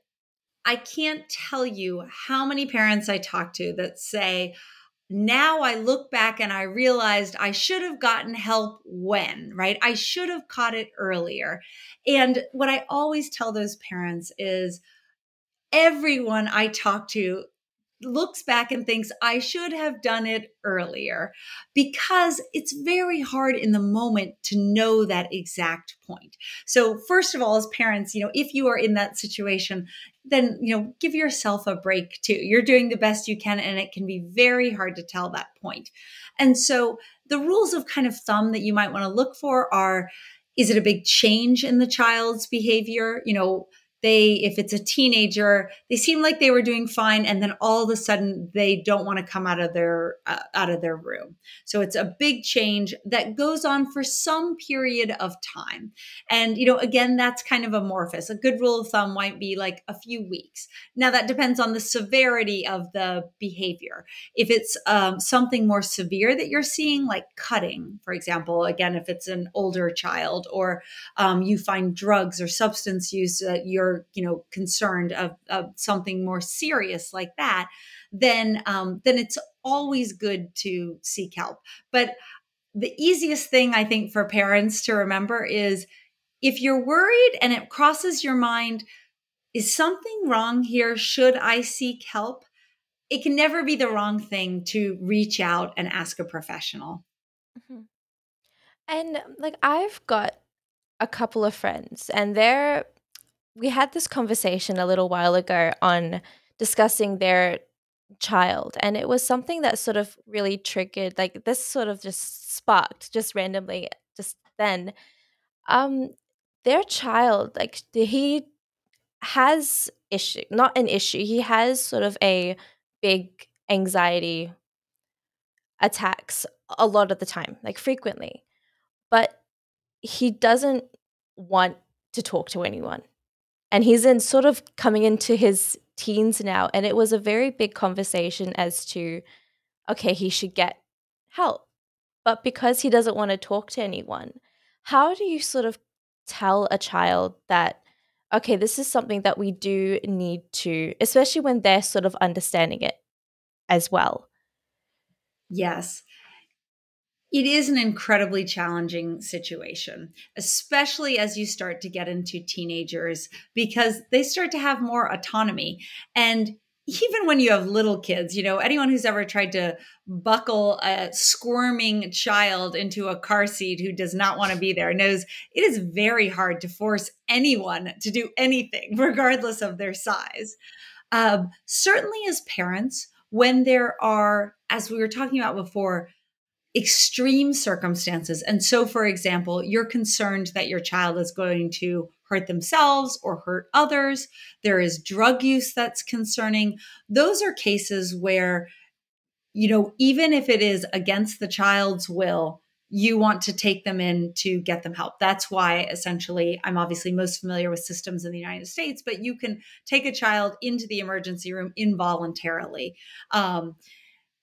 I can't tell you how many parents I talk to that say, now I look back and I realized I should have gotten help when, right? I should have caught it earlier. And what I always tell those parents is everyone I talk to looks back and thinks I should have done it earlier because it's very hard in the moment to know that exact point. So first of all as parents, you know, if you are in that situation, then, you know, give yourself a break too. You're doing the best you can and it can be very hard to tell that point. And so the rules of kind of thumb that you might want to look for are is it a big change in the child's behavior? You know, they if it's a teenager they seem like they were doing fine and then all of a sudden they don't want to come out of their uh, out of their room. So it's a big change that goes on for some period of time. And you know again that's kind of amorphous. A good rule of thumb might be like a few weeks. Now that depends on the severity of the behavior. If it's um, something more severe that you're seeing like cutting for example again if it's an older child or um, you find drugs or substance use that you're you know concerned of, of something more serious like that then um, then it's always good to seek help. But the easiest thing i think for parents to remember is if you're worried and it crosses your mind is something wrong here? Should i seek help? it can never be the wrong thing to reach out and ask a professional. Mhm. And like, I've got a couple of friends, and they're we had this conversation a little while ago on discussing their child and it was something that sort of really triggered like this sort of just sparked just randomly just then. Um their child like he has issue not an issue he has sort of a big anxiety attacks a lot of the time like frequently but he doesn't want to talk to anyone and he's in sort of coming into his teens now and it was a very big conversation as to okay he should get help. But because he doesn't want to talk to anyone how do you sort of tell a child that okay this is something that we do need to especially when they're sort of understanding it as well? Yes it is an incredibly challenging situation, especially as you start to get into teenagers because they start to have more autonomy. And even when you have little kids, you know, anyone who's ever tried to buckle a squirming child into a car seat who does not want to be there knows it is very hard to force anyone to do anything, regardless of their size. Um, certainly, as parents, when there are, as we were talking about before, extreme circumstances. And so, for example, you're concerned that your child is going to hurt themselves or hurt others. There is drug use that's concerning. Those are cases where, you know, even if it is against the child's will, you want to take them in to get them help. That's why, essentially, I'm obviously most familiar with systems in the United States, but you can take a child into the emergency room involuntarily. Um,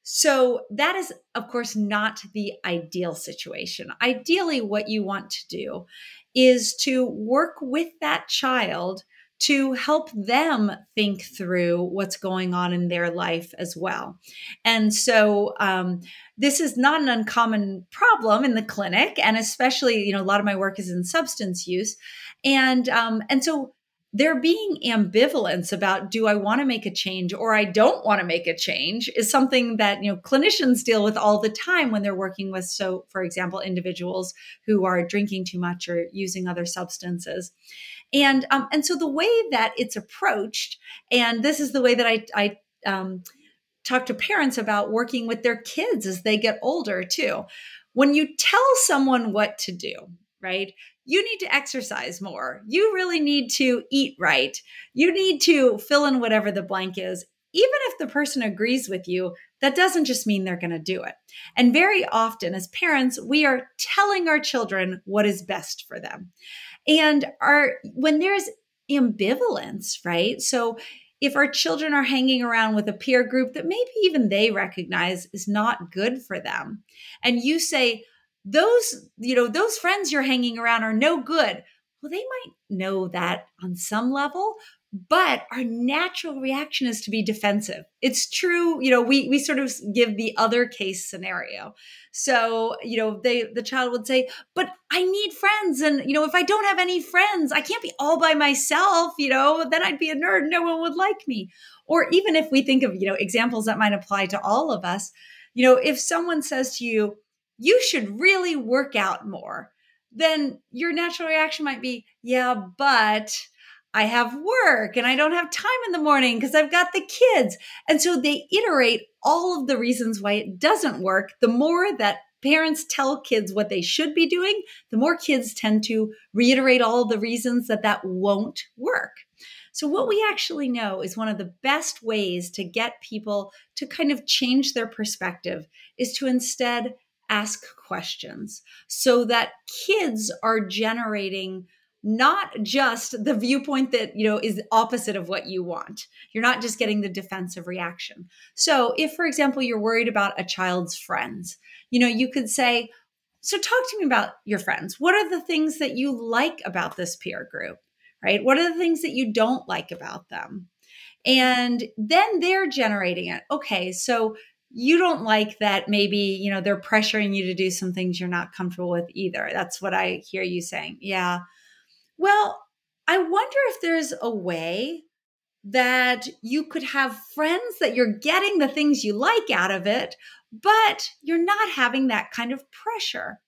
so, that is, of course, not the ideal situation. Ideally, what you want to do is to work with that child to help them think through what's going on in their life as well. And so, um, this is not an uncommon problem in the clinic, and especially, you know, a lot of my work is in substance use, and um, and so there being ambivalence about do I want to make a change or I don't want to make a change is something that you know clinicians deal with all the time when they're working with so for example individuals who are drinking too much or using other substances. And um, and so the way that it's approached and this is the way that I I um, talk to parents about working with their kids as they get older too. When you tell someone what to do right you need to exercise more. You really need to eat right. You need to fill in whatever the blank is. Even if the person agrees with you, that doesn't just mean they're going to do it. And very often, as parents, we are telling our children what is best for them. And our when there's ambivalence, right? So if our children are hanging around with a peer group that maybe even they recognize is not good for them, and you say, those you know those friends you're hanging around are no good. Well they might know that on some level but our natural reaction is to be defensive. It's true you know we we sort of give the other case scenario. So you know they the child would say but i need friends and you know if i don't have any friends i can't be all by myself you know then i'd be a nerd no one would like me. Or even if we think of you know examples that might apply to all of us you know if someone says to you you should really work out more, then your natural reaction might be, yeah, but I have work and I don't have time in the morning because I've got the kids. And so they iterate all of the reasons why it doesn't work. The more that parents tell kids what they should be doing, the more kids tend to reiterate all the reasons that that won't work. So, what we actually know is one of the best ways to get people to kind of change their perspective is to instead ask questions so that kids are generating not just the viewpoint that you know is opposite of what you want. You're not just getting the defensive reaction. So if for example you're worried about a child's friends you know you could say so talk to me about your friends. What are the things that you like about this peer group right? What are the things that you don't like about them? And then they're generating it. Okay so you don't like that maybe you know they're pressuring you to do some things you're not comfortable with either. That's what i hear you saying. Yeah. Well i wonder if there's a way that you could have friends that you're getting the things you like out of it but you're not having that kind of pressure.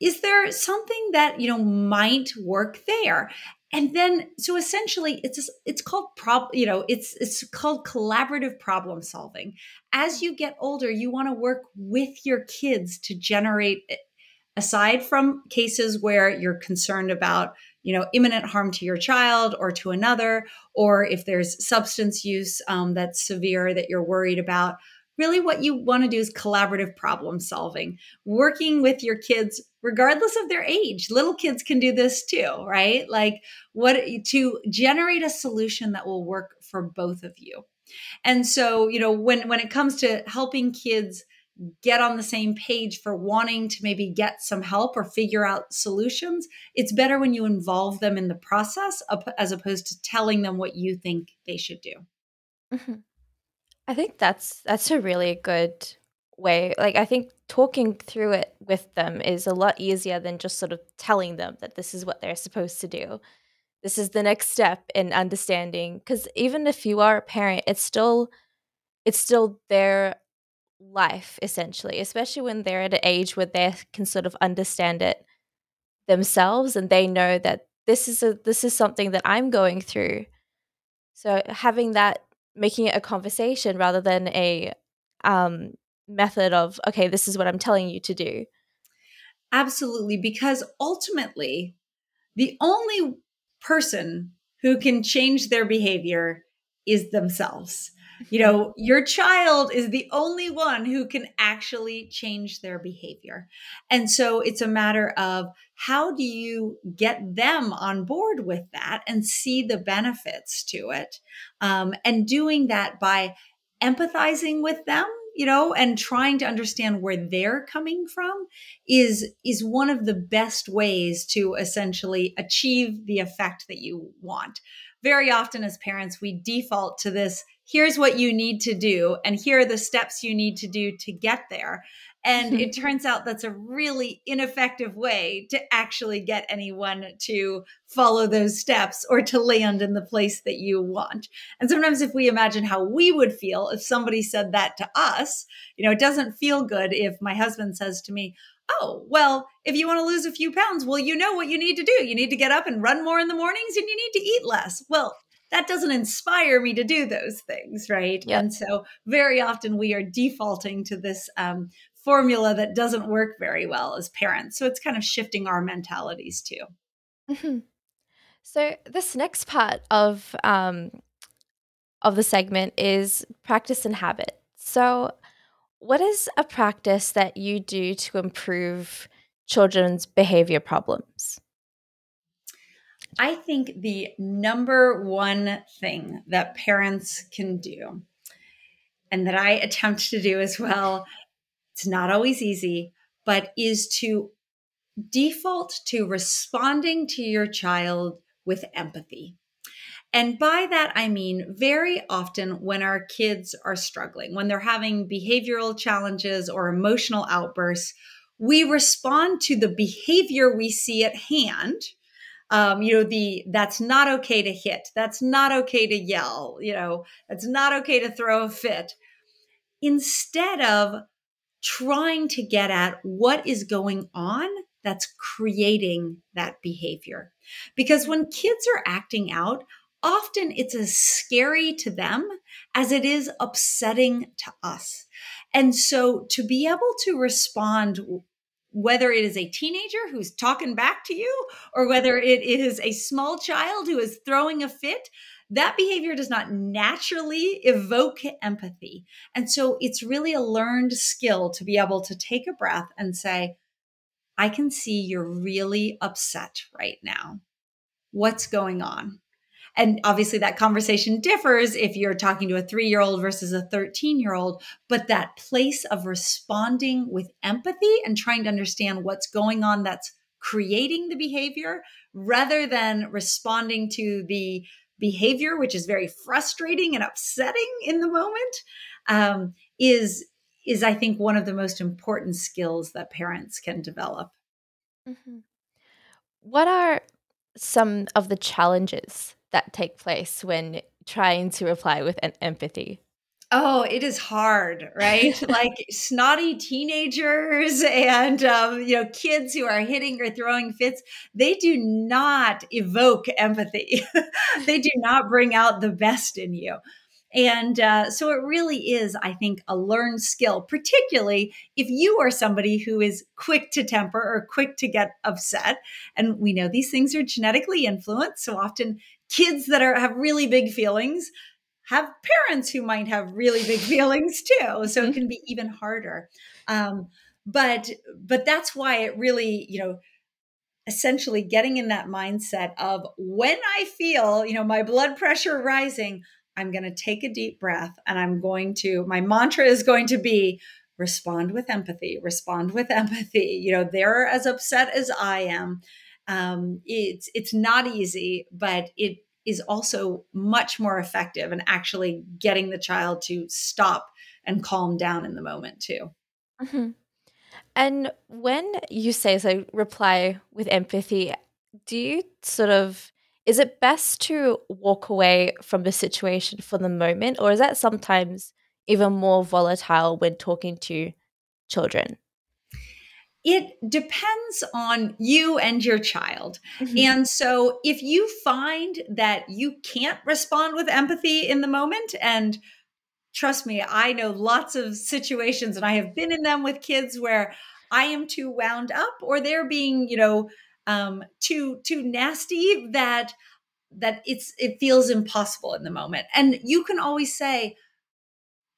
Is there something that you know might work there and then so essentially it's it's called prob you know it's it's called collaborative problem solving. As you get older you want to work with your kids to generate eh, aside from cases where you're concerned about you know imminent harm to your child or to another or if there's substance use um, that's severe that you're worried about really what you want to do is collaborative problem solving, working with your kids regardless of their age. Little kids can do this too, right? Like what to generate a solution that will work for both of you. And so, you know, when when it comes to helping kids get on the same page for wanting to maybe get some help or figure out solutions, it's better when you involve them in the process as opposed to telling them what you think they should do. Mm-hmm. I think that's that's a really good way. Like I think talking through it with them is a lot easier than just sort of telling them that this is what they're supposed to do. This is the next step in understanding cuz even if you are a parent, it's still it's still their life essentially, especially when they're at an age where they can sort of understand it themselves and they know that this is a this is something that I'm going through. So having that making it a conversation rather than a um, method of okay this is what i'm telling you to do absolutely because ultimately the only person who can change their behavior is themselves you know, your child is the only one who can actually change their behavior. And so it's a matter of how do you get them on board with that and see the benefits to it? Um, and doing that by empathizing with them you know, and trying to understand where they're coming from is is one of the best ways to essentially achieve the effect that you want. Very often as parents, we default to this here's what you need to do and here are the steps you need to do to get there and it turns out that's a really ineffective way to actually get anyone to follow those steps or to land in the place that you want. And sometimes, if we imagine how we would feel if somebody said that to us, you know, it doesn't feel good if my husband says to me, Oh, well, if you want to lose a few pounds, well, you know what you need to do. You need to get up and run more in the mornings and you need to eat less. Well, that doesn't inspire me to do those things, right? Yep. And so, very often we are defaulting to this um, formula that doesn't work very well as parents. So it's kind of shifting our mentalities too. Mm-hmm. So this next part of um, of the segment is practice and habit. So, what is a practice that you do to improve children's behavior problems? I think the number one thing that parents can do, and that I attempt to do as well, it's not always easy, but is to default to responding to your child with empathy. And by that, I mean very often when our kids are struggling, when they're having behavioral challenges or emotional outbursts, we respond to the behavior we see at hand. Um, you know, the that's not okay to hit, that's not okay to yell, you know, that's not okay to throw a fit, instead of trying to get at what is going on that's creating that behavior. Because when kids are acting out, often it's as scary to them as it is upsetting to us. And so to be able to respond, whether it is a teenager who's talking back to you or whether it is a small child who is throwing a fit, that behavior does not naturally evoke empathy. And so it's really a learned skill to be able to take a breath and say, I can see you're really upset right now. What's going on? And obviously, that conversation differs if you're talking to a three year old versus a 13 year old. But that place of responding with empathy and trying to understand what's going on that's creating the behavior rather than responding to the behavior, which is very frustrating and upsetting in the moment, um, is is I think one of the most important skills that parents can develop. Mm-hmm. What are some of the challenges that take place when trying to reply with an empathy? Oh, it is hard, right? like snotty teenagers and um, you know kids who are hitting or throwing fits. They do not evoke empathy. they do not bring out the best in you. And uh, so it really is, I think, a learned skill, particularly if you are somebody who is quick to temper or quick to get upset. And we know these things are genetically influenced. So often kids that are have really big feelings have parents who might have really big feelings too so it mm-hmm. can be even harder. Um, but but that's why it really you know essentially getting in that mindset of when i feel you know my blood pressure rising i'm going to take a deep breath and i'm going to my mantra is going to be respond with empathy respond with empathy. You know they're as upset as i am. Um, it's it's not easy but it is also much more effective in actually getting the child to stop and calm down in the moment too. Mm-hmm. And when you say so, reply with empathy, do you sort of is it best to walk away from the situation for the moment, or is that sometimes even more volatile when talking to children? It depends on you and your child. Mm-hmm. And so if you find that you can't respond with empathy in the moment, and trust me, I know lots of situations and I have been in them with kids where I am too wound up or they're being, you know, um, too too nasty that that it's it feels impossible in the moment. And you can always say,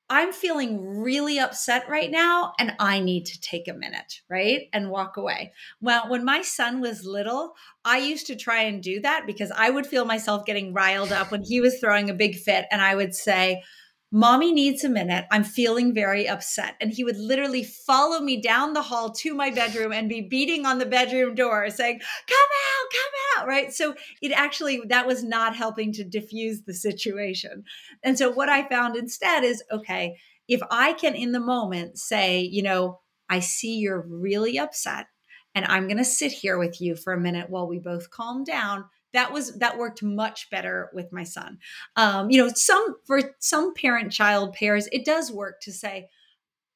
I'm feeling really upset right now and I need to take a minute, right? And walk away. Well, when my son was little, I used to try and do that because I would feel myself getting riled up when he was throwing a big fit. And I would say, Mommy needs a minute. I'm feeling very upset. And he would literally follow me down the hall to my bedroom and be beating on the bedroom door saying, Come out, come out. Right. So it actually, that was not helping to diffuse the situation. And so what I found instead is okay, if I can in the moment say, you know, I see you're really upset and I'm going to sit here with you for a minute while we both calm down that was that worked much better with my son um, you know some for some parent child pairs it does work to say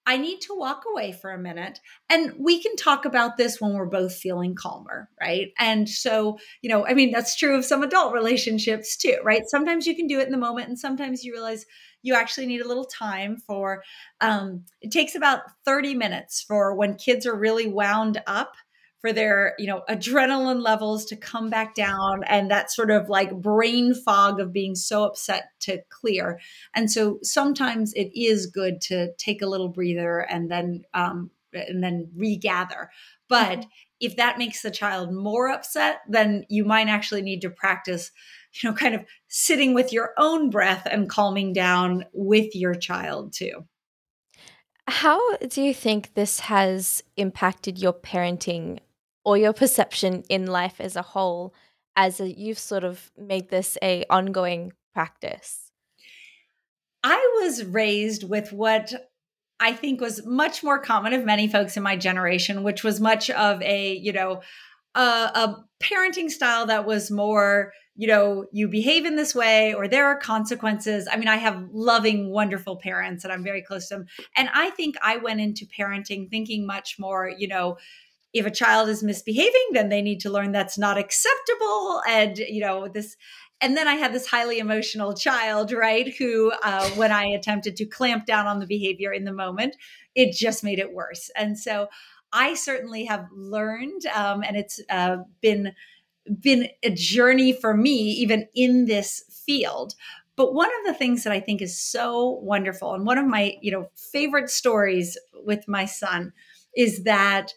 I need to walk away for a minute and we can talk about this when we're both feeling calmer, right? And so, you know, I mean, that's true of some adult relationships too, right? Sometimes you can do it in the moment and sometimes you realize you actually need a little time for um it takes about 30 minutes for when kids are really wound up for their you know adrenaline levels to come back down and that sort of like brain fog of being so upset to clear. And so sometimes it is good to take a little breather and then um, and then regather. But mm-hmm. if that makes the child more upset then you might actually need to practice you know kind of sitting with your own breath and calming down with your child too. How do you think this has impacted your parenting or your perception in life as a whole as a, you've sort of made this a ongoing practice? I was raised with what i think was much more common of many folks in my generation which was much of a you know a, a parenting style that was more you know you behave in this way or there are consequences. I mean i have loving wonderful parents and i'm very close to them. And i think i went into parenting thinking much more you know if a child is misbehaving then they need to learn that's not acceptable and you know this and then i had this highly emotional child right who uh, when i attempted to clamp down on the behavior in the moment it just made it worse. And so i certainly have learned um, and it's uh, been been a journey for me even in this field. But one of the things that i think is so wonderful and one of my you know favorite stories with my son is that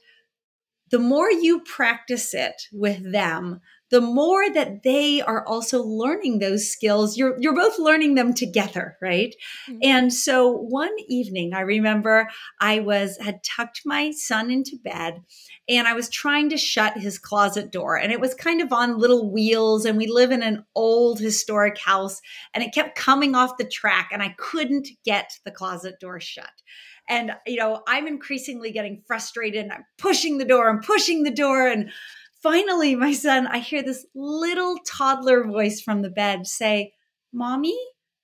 the more you practice it with them, the more that they are also learning those skills. You're you're both learning them together, right? Mm-hmm. And so one evening I remember I was had tucked my son into bed and I was trying to shut his closet door and it was kind of on little wheels and we live in an old historic house and it kept coming off the track and I couldn't get the closet door shut. And, you know, I'm increasingly getting frustrated and I'm pushing the door, I'm pushing the door. And finally, my son, I hear this little toddler voice from the bed say, Mommy,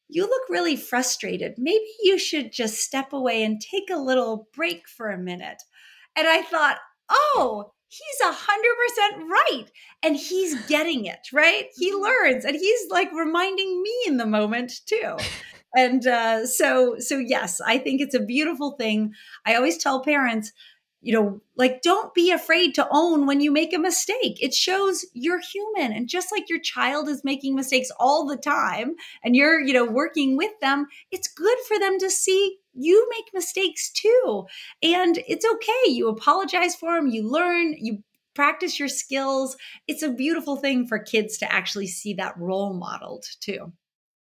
you look really frustrated. Maybe you should just step away and take a little break for a minute. And I thought, oh, he's a hundred percent right. And he's getting it, right? He mm-hmm. learns and he's like reminding me in the moment too and uh, so so yes i think it's a beautiful thing. I always tell parents you know like don't be afraid to own when you make a mistake. It shows you're human and just like your child is making mistakes all the time and you're you know working with them it's good for them to see you make mistakes too. And it's okay you apologize for them you learn you practice your skills. It's a beautiful thing for kids to actually see that role modeled too.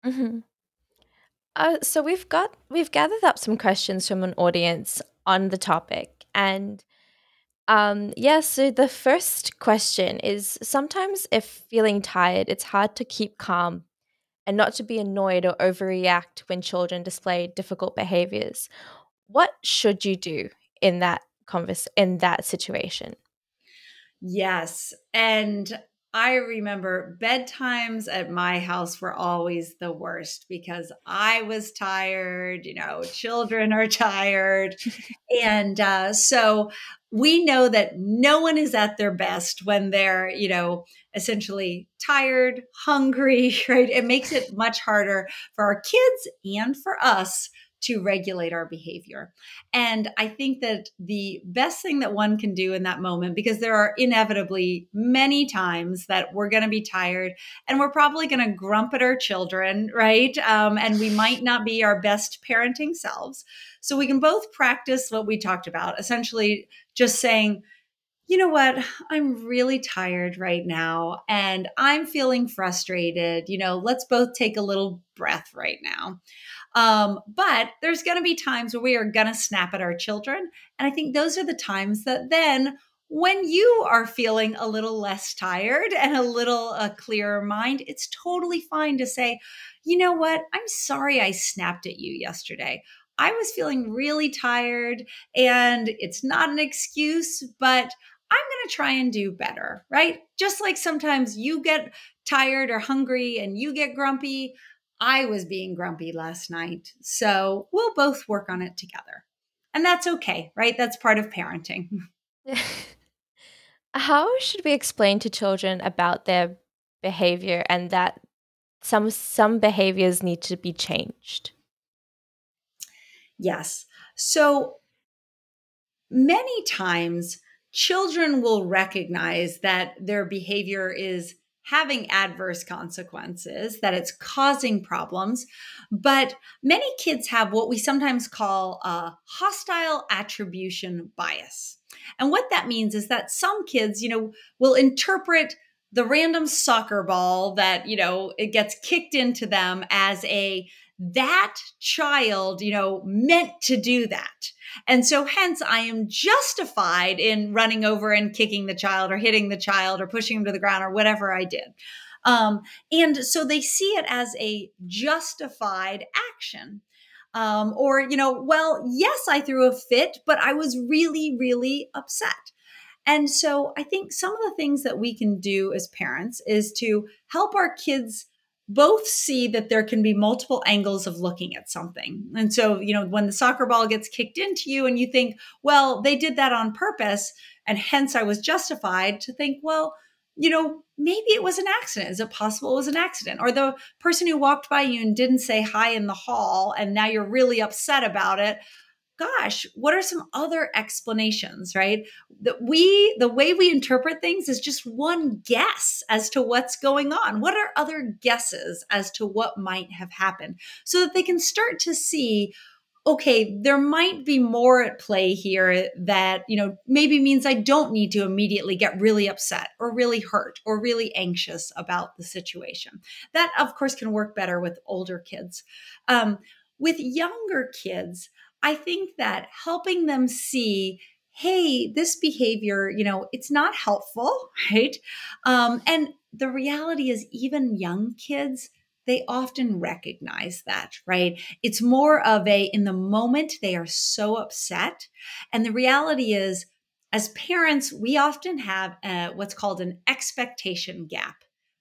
Mm-hmm. Uh, so we've got we've gathered up some questions from an audience on the topic, and um, yeah. So the first question is: sometimes, if feeling tired, it's hard to keep calm and not to be annoyed or overreact when children display difficult behaviors. What should you do in that converse in that situation? Yes, and I remember bedtimes at my house were always the worst because I was tired, you know, children are tired. and uh, so we know that no one is at their best when they're, you know, essentially tired, hungry, right? It makes it much harder for our kids and for us to regulate our behavior. And I think that the best thing that one can do in that moment, because there are inevitably many times that we're going to be tired and we're probably going to grump at our children, right? Um, and we might not be our best parenting selves. So we can both practice what we talked about, essentially just saying, you know what? I'm really tired right now and I'm feeling frustrated. You know, let's both take a little breath right now. Um, but there's going to be times where we are going to snap at our children. And I think those are the times that then, when you are feeling a little less tired and a little uh, clearer mind, it's totally fine to say, you know what? I'm sorry I snapped at you yesterday. I was feeling really tired and it's not an excuse, but I'm going to try and do better, right? Just like sometimes you get tired or hungry and you get grumpy. I was being grumpy last night. So we'll both work on it together. And that's okay, right? That's part of parenting. How should we explain to children about their behavior and that some some behaviors need to be changed? Yes. So many times children will recognize that their behavior is having adverse consequences, that it's causing problems. But many kids have what we sometimes call a hostile attribution bias. And what that means is that some kids, you know, will interpret the random soccer ball that, you know, it gets kicked into them as a that child, you know, meant to do that. And so hence I am justified in running over and kicking the child or hitting the child or pushing him to the ground or whatever I did. Um, and so they see it as a justified action. Um, or, you know, well, yes, I threw a fit, but I was really, really upset. And so I think some of the things that we can do as parents is to help our kids both see that there can be multiple angles of looking at something. And so, you know, when the soccer ball gets kicked into you and you think, well, they did that on purpose, and hence I was justified to think, well, you know, maybe it was an accident. Is it possible it was an accident? Or the person who walked by you and didn't say hi in the hall, and now you're really upset about it gosh, what are some other explanations, right? That we, the way we interpret things is just one guess as to what's going on. What are other guesses as to what might have happened so that they can start to see okay, there might be more at play here that, you know, maybe means I don't need to immediately get really upset or really hurt or really anxious about the situation. That, of course, can work better with older kids. Um, with younger kids, I think that helping them see, hey, this behavior, you know, it's not helpful, right? Um, and the reality is, even young kids, they often recognize that, right? It's more of a, in the moment, they are so upset. And the reality is, as parents, we often have a, what's called an expectation gap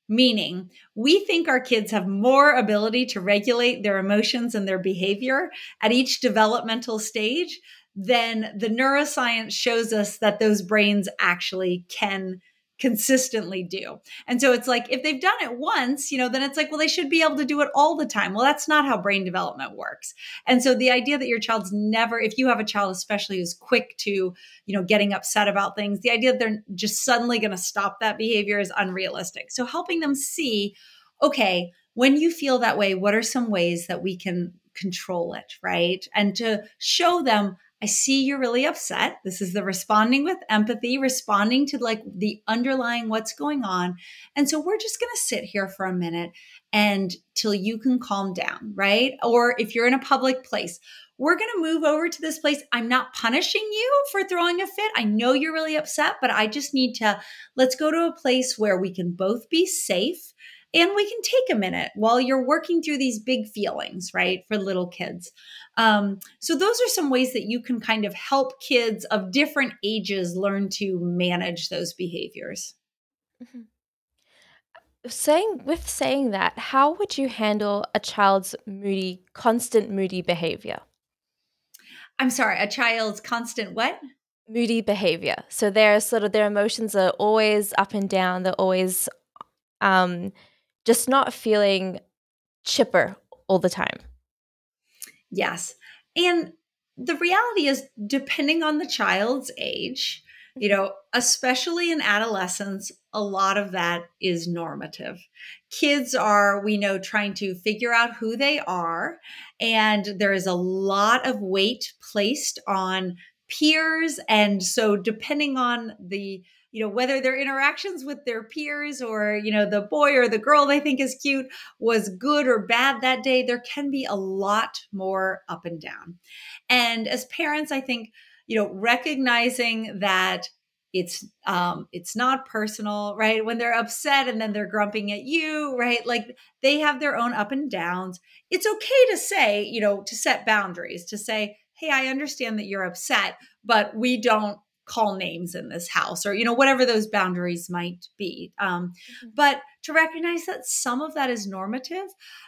meaning we think our kids have more ability to regulate their emotions and their behavior at each developmental stage than the neuroscience shows us that those brains actually can consistently do. And so it's like if they've done it once, you know, then it's like, well, they should be able to do it all the time. Well, that's not how brain development works. And so the idea that your child's never, if you have a child, especially who's quick to, you know, getting upset about things, the idea that they're just suddenly going to stop that behavior is unrealistic. So helping them see, okay, when you feel that way, what are some ways that we can control it, right? And to show them I see you're really upset. This is the responding with empathy, responding to like the underlying what's going on. And so we're just going to sit here for a minute and till you can calm down, right? Or if you're in a public place, we're going to move over to this place. I'm not punishing you for throwing a fit. I know you're really upset, but I just need to let's go to a place where we can both be safe and we can take a minute while you're working through these big feelings, right, for little kids. Um, so, those are some ways that you can kind of help kids of different ages learn to manage those behaviors. Mm-hmm. Saying with saying that, how would you handle a child's moody, constant moody behavior? I'm sorry, a child's constant what? Moody behavior. So they're sort of their emotions are always up and down. They're always um, just not feeling chipper all the time. Yes. And the reality is, depending on the child's age, you mm-hmm. know, especially in adolescence, a lot of that is normative. Kids are, we know, trying to figure out who they are. And there is a lot of weight placed on peers and so depending on the you know whether their interactions with their peers or you know the boy or the girl they think is cute was good or bad that day there can be a lot more up and down. And as parents i think you know recognizing that it's um it's not personal right? When they're upset and then they're grumping at you right? Like they have their own up and downs. It's okay to say you know to set boundaries to say hey i understand that you're upset but we don't call names in this house or you know whatever those boundaries might be um, mm-hmm. but to recognize that some of that is normative.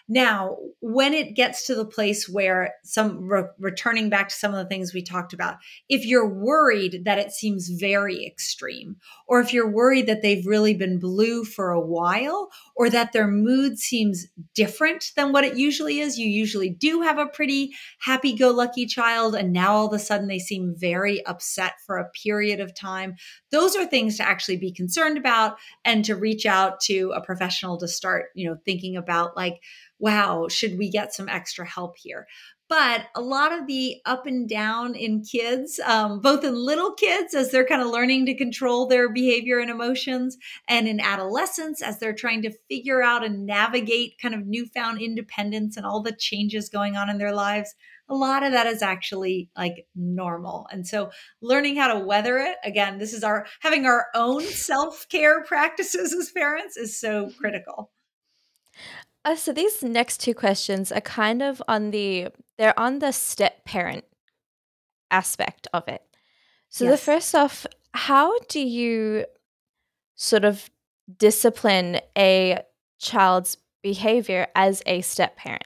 Now when it gets to the place where some re- returning back to some of the things we talked about if you're worried that it seems very extreme or if you're worried that they've really been blue for a while or that their mood seems different than what it usually is you usually do have a pretty happy go lucky child and now all of a sudden they seem very upset for a period of time. Those are things to actually be concerned about and to reach out to a professional to start you know thinking about like wow should we get some extra help here? But a lot of the up and down in kids um, both in little kids as they're kind of learning to control their behavior and emotions and in adolescence as they're trying to figure out and navigate kind of newfound independence and all the changes going on in their lives a lot of that is actually like normal. And so learning how to weather it, again, this is our having our own self-care practices as parents is so critical. Uh, so these next two questions are kind of on the they're on the step parent aspect of it. So yes. the first off, how do you sort of discipline a child's behavior as a step parent?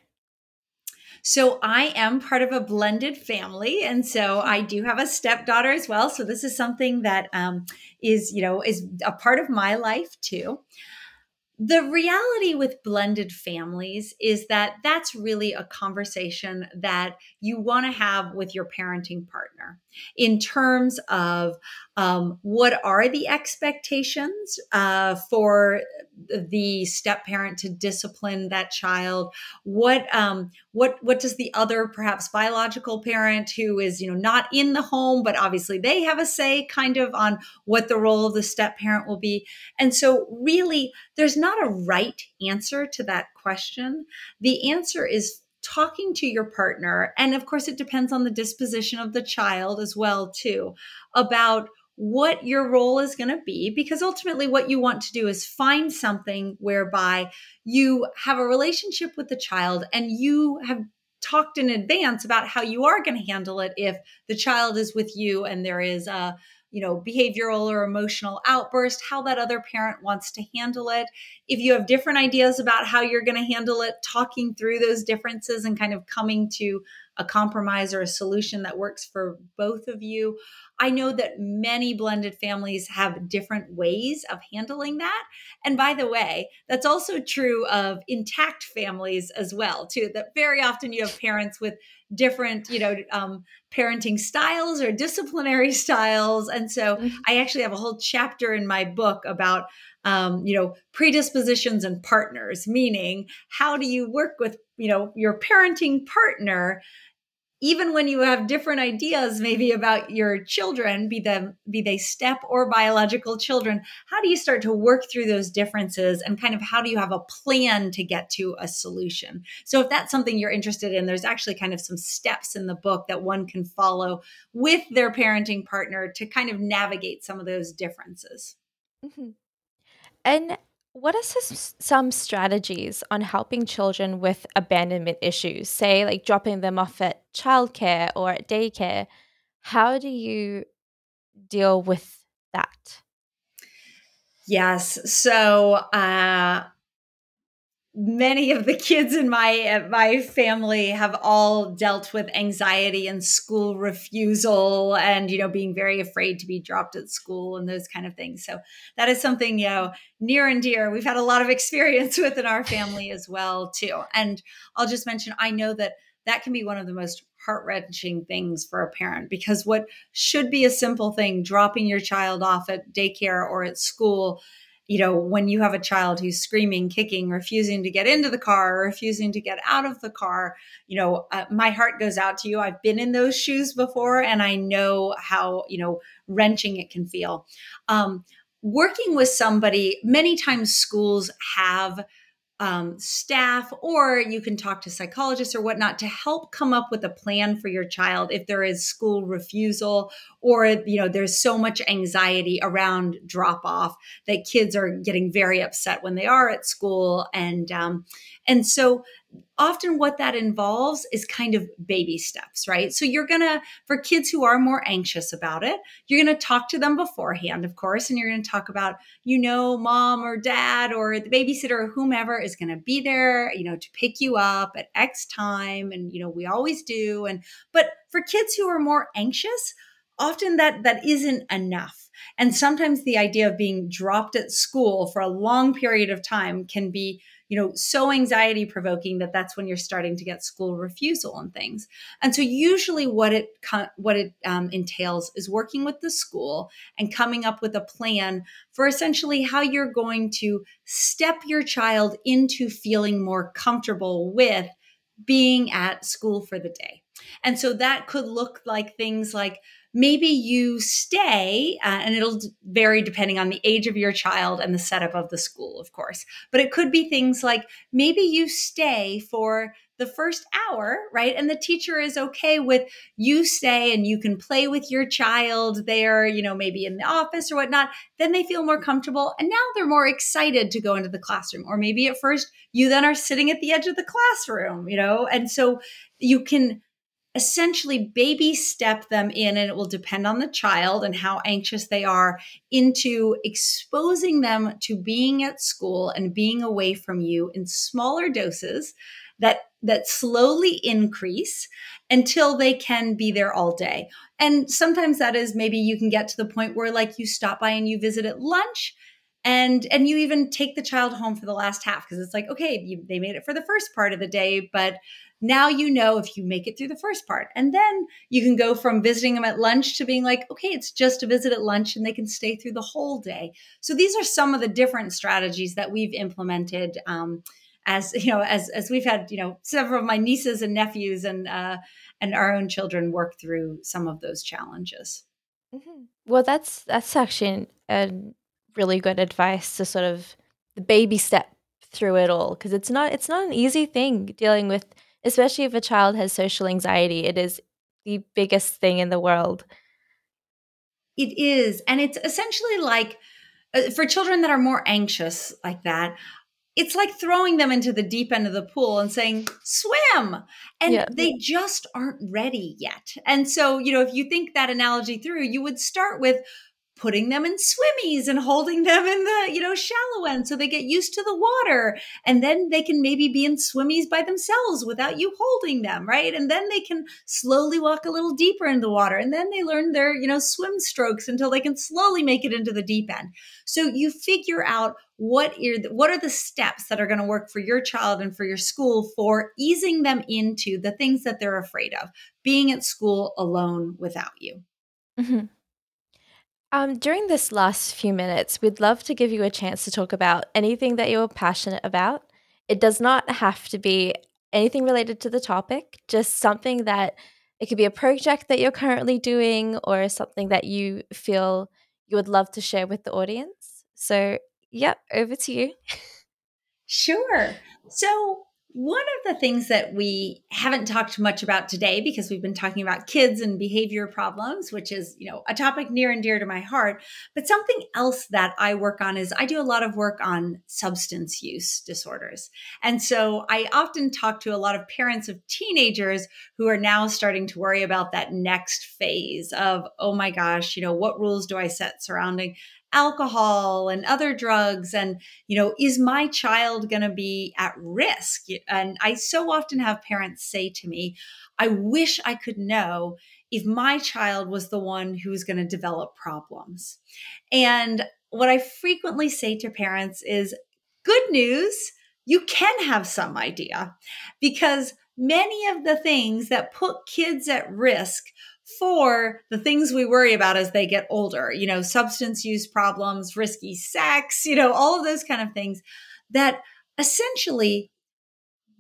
So I am part of a blended family, and so I do have a stepdaughter as well. So this is something that um, is, you know, is a part of my life too. The reality with blended families is that that's really a conversation that you want to have with your parenting partner in terms of um, what are the expectations uh, for the step parent to discipline that child? What um what what does the other perhaps biological parent who is you know not in the home but obviously they have a say kind of on what the role of the step parent will be? And so really there's not a right answer to that question. The answer is talking to your partner and of course it depends on the disposition of the child as well too about what your role is going to be because ultimately what you want to do is find something whereby you have a relationship with the child and you have talked in advance about how you are going to handle it if the child is with you and there is a you know behavioral or emotional outburst how that other parent wants to handle it. If you have different ideas about how you're going to handle it talking through those differences and kind of coming to a compromise or a solution that works for both of you I know that many blended families have different ways of handling that. And by the way, that's also true of intact families as well, too. That very often you have parents with different, you know, um, parenting styles or disciplinary styles. And so mm-hmm. I actually have a whole chapter in my book about um, you know predispositions and partners meaning how do you work with you know your parenting partner even when you have different ideas maybe about your children be them be they step or biological children how do you start to work through those differences and kind of how do you have a plan to get to a solution so if that's something you're interested in there's actually kind of some steps in the book that one can follow with their parenting partner to kind of navigate some of those differences mm-hmm. and what are some strategies on helping children with abandonment issues, say like dropping them off at childcare or at daycare? How do you deal with that? Yes. So, uh, many of the kids in my my family have all dealt with anxiety and school refusal and you know being very afraid to be dropped at school and those kind of things. So that is something you know near and dear we've had a lot of experience with in our family as well too. And i'll just mention i know that that can be one of the most heart wrenching things for a parent because what should be a simple thing dropping your child off at daycare or at school you know, when you have a child who's screaming, kicking, refusing to get into the car, refusing to get out of the car, you know, uh, my heart goes out to you. I've been in those shoes before and I know how, you know, wrenching it can feel. Um, working with somebody, many times schools have um, staff, or you can talk to psychologists or whatnot to help come up with a plan for your child if there is school refusal or you know there's so much anxiety around drop off that kids are getting very upset when they are at school. And um, and so often what that involves is kind of baby steps, right? So you're going to, for kids who are more anxious about it, you're going to talk to them beforehand, of course, and you're going to talk about, you know, mom or dad or the babysitter or whomever is going to be there, you know, to pick you up at X time. And, you know, we always do. And, but for kids who are more anxious, often that that isn't enough and sometimes the idea of being dropped at school for a long period of time can be you know so anxiety provoking that that's when you're starting to get school refusal and things. And so usually what it what it um, entails is working with the school and coming up with a plan for essentially how you're going to step your child into feeling more comfortable with being at school for the day. And so that could look like things like maybe you stay, uh, and it'll vary depending on the age of your child and the setup of the school, of course. But it could be things like maybe you stay for the first hour, right? And the teacher is okay with you stay and you can play with your child there, you know, maybe in the office or whatnot. Then they feel more comfortable and now they're more excited to go into the classroom. Or maybe at first you then are sitting at the edge of the classroom, you know, and so you can essentially baby step them in and it will depend on the child and how anxious they are into exposing them to being at school and being away from you in smaller doses that that slowly increase until they can be there all day. And sometimes that is maybe you can get to the point where like you stop by and you visit at lunch and and you even take the child home for the last half because it's like okay you, they made it for the first part of the day but now you know if you make it through the first part. And then you can go from visiting them at lunch to being like, okay, it's just a visit at lunch and they can stay through the whole day. So these are some of the different strategies that we've implemented. Um, as you know, as as we've had, you know, several of my nieces and nephews and uh, and our own children work through some of those challenges. Mm-hmm. Well, that's that's actually a really good advice to sort of the baby step through it all because it's not it's not an easy thing dealing with especially if a child has social anxiety. It is the biggest thing in the world. It is. And it's essentially like uh, for children that are more anxious like that, it's like throwing them into the deep end of the pool and saying, swim. And yeah. they just aren't ready yet. And so, you know, if you think that analogy through, you would start with, putting them in swimmies and holding them in the you know shallow end so they get used to the water. And then they can maybe be in swimmies by themselves without you holding them right? And then they can slowly walk a little deeper in the water and then they learn their you know swim strokes until they can slowly make it into the deep end. So you figure out what are the, what are the steps that are going to work for your child and for your school for easing them into the things that they're afraid of being at school alone without you. Mm-hmm. Um, during this last few minutes, we'd love to give you a chance to talk about anything that you're passionate about. It does not have to be anything related to the topic, just something that it could be a project that you're currently doing or something that you feel you would love to share with the audience. So, yep, over to you. Sure. So, one of the things that we haven't talked much about today because we've been talking about kids and behavior problems, which is, you know, a topic near and dear to my heart, but something else that I work on is I do a lot of work on substance use disorders. And so I often talk to a lot of parents of teenagers who are now starting to worry about that next phase of, oh my gosh, you know, what rules do I set surrounding alcohol and other drugs and you know is my child going to be at risk? And i so often have parents say to me i wish i could know if my child was the one who was going to develop problems. And what i frequently say to parents is good news you can have some idea. Because many of the things that put kids at risk for the things we worry about as they get older, you know, substance use problems, risky sex, you know, all of those kind of things that essentially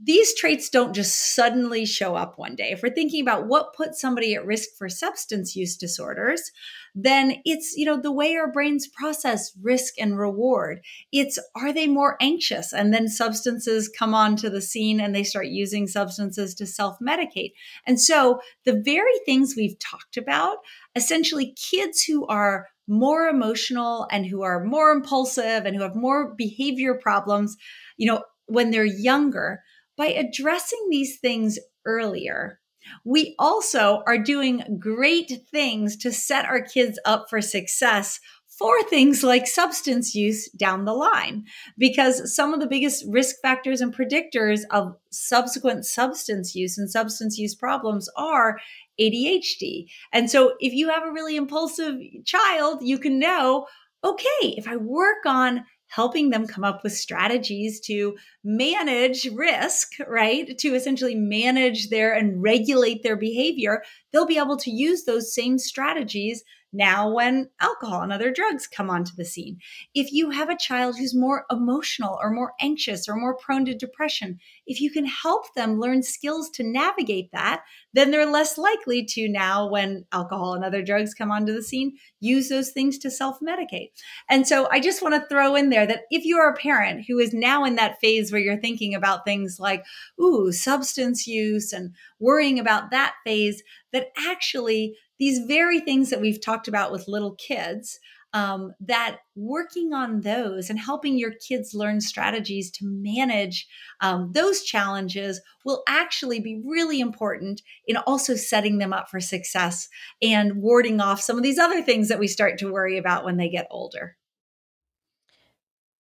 these traits don't just suddenly show up one day. If we're thinking about what puts somebody at risk for substance use disorders, then it's, you know, the way our brains process risk and reward. It's are they more anxious? And then substances come onto the scene and they start using substances to self medicate. And so the very things we've talked about, essentially kids who are more emotional and who are more impulsive and who have more behavior problems, you know, when they're younger, by addressing these things earlier, we also are doing great things to set our kids up for success for things like substance use down the line. Because some of the biggest risk factors and predictors of subsequent substance use and substance use problems are ADHD. And so if you have a really impulsive child, you can know, okay, if I work on helping them come up with strategies to manage risk, right? To essentially manage their and regulate their behavior, they'll be able to use those same strategies now when alcohol and other drugs come onto the scene. If you have a child who's more emotional or more anxious or more prone to depression, if you can help them learn skills to navigate that, then they're less likely to now, when alcohol and other drugs come onto the scene, use those things to self medicate. And so I just want to throw in there that if you're a parent who is now in that phase where you're thinking about things like, ooh, substance use and worrying about that phase, that actually these very things that we've talked about with little kids um, that working on those and helping your kids learn strategies to manage um, those challenges will actually be really important in also setting them up for success and warding off some of these other things that we start to worry about when they get older.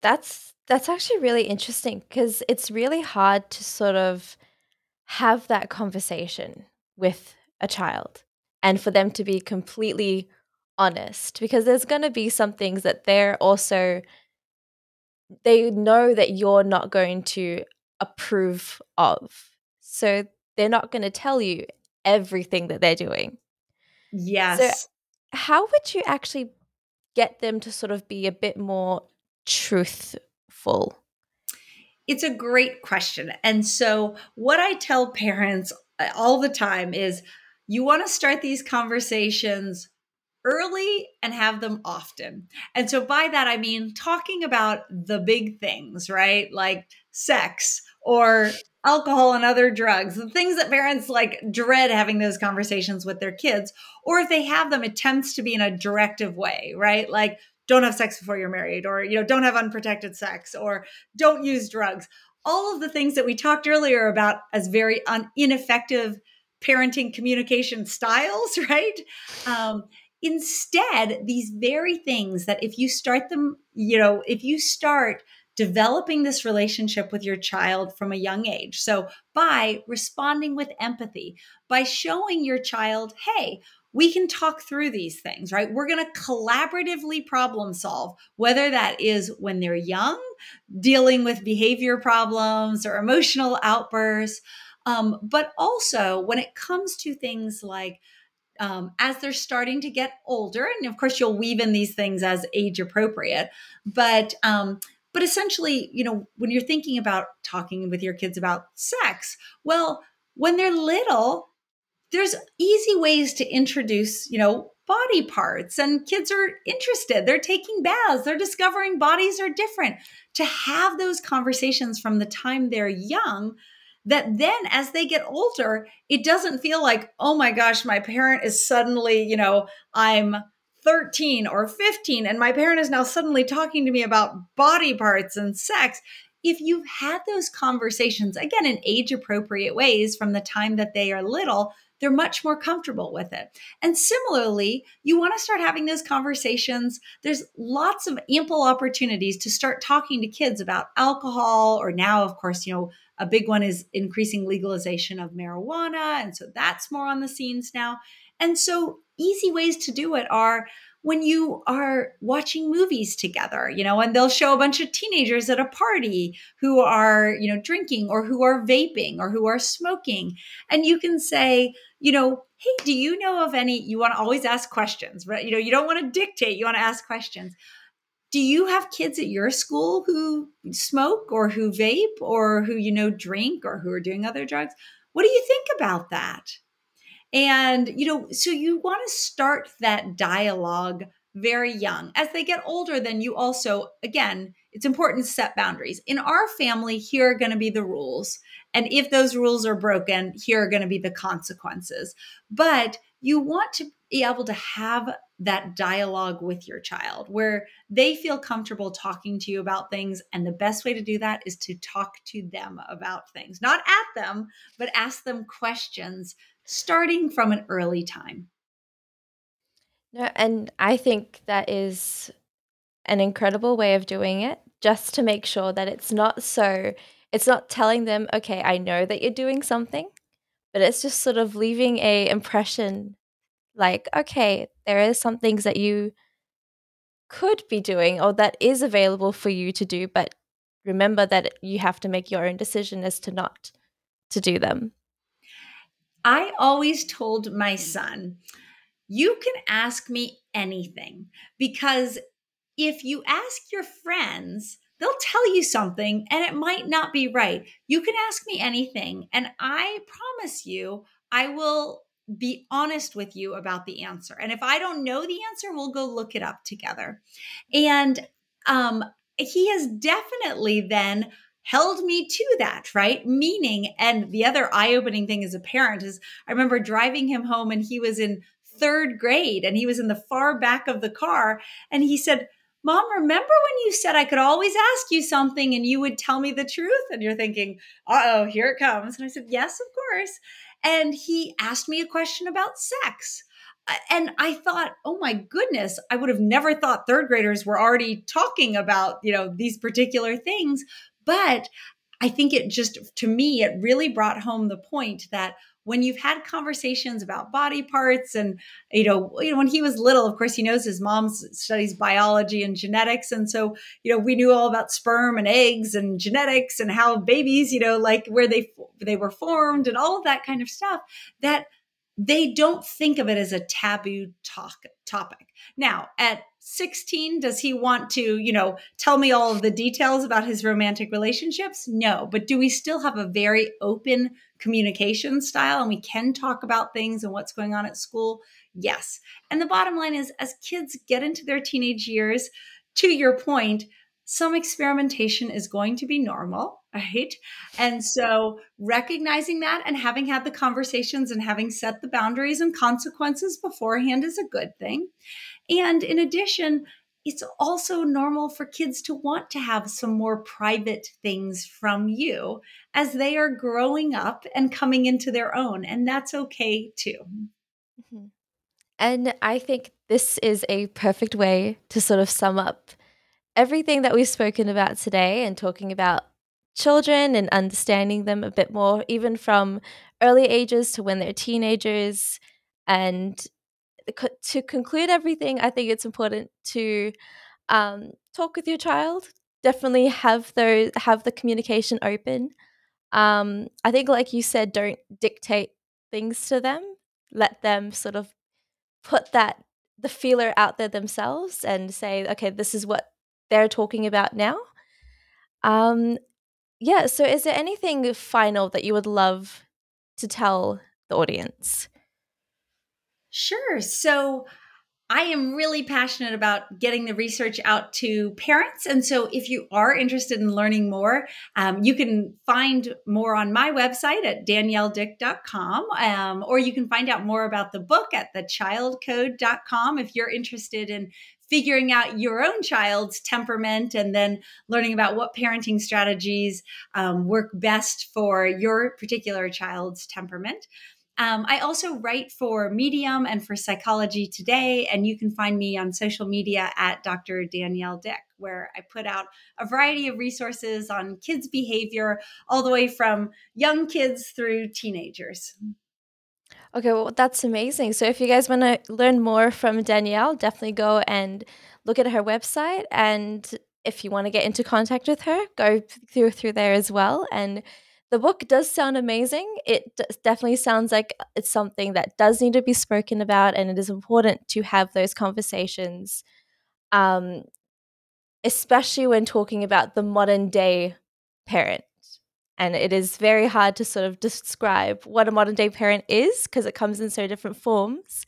That's that's actually really interesting because it's really hard to sort of have that conversation with a child and for them to be completely honest because there's going to be some things that they're also they know that you're not going to approve of. So they're not going to tell you everything that they're doing. Yes. so how would you actually get them to sort of be a bit more truthful? It's a great question and so what i tell parents uh, all the time is you want to start these conversations early and have them often. And so by that, I mean talking about the big things, right? Like sex or alcohol and other drugs, the things that parents like dread having those conversations with their kids. Or if they have them, it tends to be in a directive way, right? Like, don't have sex before you're married, or, you know, don't have unprotected sex, or don't use drugs. All of the things that we talked earlier about as very un- ineffective parenting communication styles, right? Um, instead, these very things that if you start them, you know, if you start developing this relationship with your child from a young age. So, by responding with empathy, by showing your child, hey, we can talk through these things, right? We're going to collaboratively problem solve, whether that is when they're young, dealing with behavior problems or emotional outbursts, um, but also when it comes to things like um, as they're starting to get older, and of course you'll weave in these things as age appropriate, but um, but essentially, you know, when you're thinking about talking with your kids about sex, well, when they're little, there's easy ways to introduce, you know, body parts and kids are interested. They're taking baths, they're discovering bodies are different. To have those conversations from the time they're young that then as they get older, it doesn't feel like, oh my gosh, my parent is suddenly, you know, I'm 13 or 15 and my parent is now suddenly talking to me about body parts and sex. If you've had those conversations, again, in age appropriate ways from the time that they are little, they're much more comfortable with it. And similarly, you want to start having those conversations. There's lots of ample opportunities to start talking to kids about alcohol, or now, of course, you know, a big one is increasing legalization of marijuana. And so that's more on the scenes now. And so easy ways to do it are when you are watching movies together, you know, and they'll show a bunch of teenagers at a party who are, you know, drinking or who are vaping or who are smoking. And you can say, you know, hey, do you know of any? You want to always ask questions, right? You know, you don't want to dictate, you want to ask questions. Do you have kids at your school who smoke or who vape or who, you know, drink or who are doing other drugs? What do you think about that? And, you know, so you want to start that dialogue very young. As they get older, then you also, again, it's important to set boundaries. In our family, here are going to be the rules. And if those rules are broken, here are going to be the consequences. But you want to be able to have that dialogue with your child where they feel comfortable talking to you about things. And the best way to do that is to talk to them about things, not at them, but ask them questions starting from an early time. No, and I think that is an incredible way of doing it just to make sure that it's not so it's not telling them okay i know that you're doing something but it's just sort of leaving a impression like okay there is some things that you could be doing or that is available for you to do but remember that you have to make your own decision as to not to do them. I always told my son, you can ask me anything because if you ask your friends, they'll tell you something and it might not be right. You can ask me anything, and I promise you, I will be honest with you about the answer. And if I don't know the answer, we'll go look it up together. And um, he has definitely then held me to that, right? Meaning, and the other eye opening thing as a parent is I remember driving him home and he was in third grade and he was in the far back of the car. And he said, Mom, remember when you said I could always ask you something and you would tell me the truth? And you're thinking, uh oh, here it comes. And I said, Yes, of course. And he asked me a question about sex and I thought, oh my goodness, I would have never thought third graders were already talking about, you know, these particular things. But I think it just, to me, it really brought home the point that when you've had conversations about body parts and you know you know when he was little of course he knows his mom studies biology and genetics and so you know we knew all about sperm and eggs and genetics and how babies you know like where they they were formed and all of that kind of stuff that they don't think of it as a taboo talk, topic. Now, at 16, does he want to, you know, tell me all of the details about his romantic relationships? No. But do we still have a very open communication style and we can talk about things and what's going on at school? Yes. And the bottom line is, as kids get into their teenage years, to your point, some experimentation is going to be normal, right? And so recognizing that and having had the conversations and having set the boundaries and consequences beforehand is a good thing. And in addition, it's also normal for kids to want to have some more private things from you as they are growing up and coming into their own. And that's okay too. Mm-hmm. And I think this is a perfect way to sort of sum up everything that we've spoken about today and talking about children and understanding them a bit more, even from early ages to when they're teenagers. And to conclude everything, I think it's important to um, talk with your child. Definitely have those have the communication open. Um, I think, like you said, don't dictate things to them. Let them sort of put that the feeler out there themselves and say, okay, this is what they're talking about now. Um, yeah, so is there anything final that you would love to tell the audience? Sure. So I am really passionate about getting the research out to parents. And so, if you are interested in learning more, um, you can find more on my website at danielledick.com, um, or you can find out more about the book at thechildcode.com if you're interested in figuring out your own child's temperament and then learning about what parenting strategies um, work best for your particular child's temperament. Um, I also write for Medium and for Psychology Today, and you can find me on social media at Dr. Danielle Dick, where I put out a variety of resources on kids' behavior, all the way from young kids through teenagers. Okay, well, that's amazing. So, if you guys want to learn more from Danielle, definitely go and look at her website. And if you want to get into contact with her, go through through there as well. And the book does sound amazing. It definitely sounds like it's something that does need to be spoken about, and it is important to have those conversations, um, especially when talking about the modern day parent. And it is very hard to sort of describe what a modern day parent is because it comes in so different forms.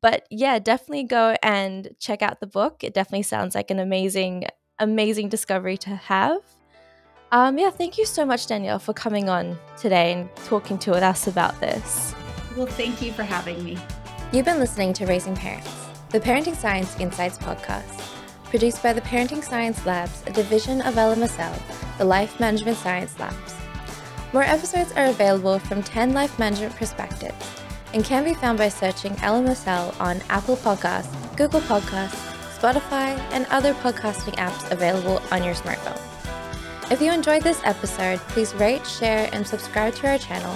But yeah, definitely go and check out the book. It definitely sounds like an amazing, amazing discovery to have. Um, yeah, thank you so much, Danielle, for coming on today and talking to us about this. Well, thank you for having me. You've been listening to Raising Parents, the Parenting Science Insights podcast, produced by the Parenting Science Labs, a division of LMSL, the Life Management Science Labs. More episodes are available from 10 life management perspectives and can be found by searching LMSL on Apple Podcasts, Google Podcasts, Spotify, and other podcasting apps available on your smartphone. If you enjoyed this episode, please rate, share, and subscribe to our channel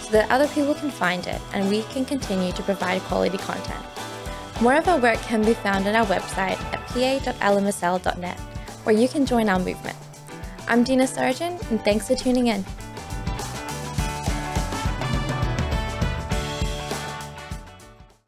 so that other people can find it and we can continue to provide quality content. More of our work can be found on our website at pa.lmsl.net, where you can join our movement. I'm Dina Sargeant, and thanks for tuning in.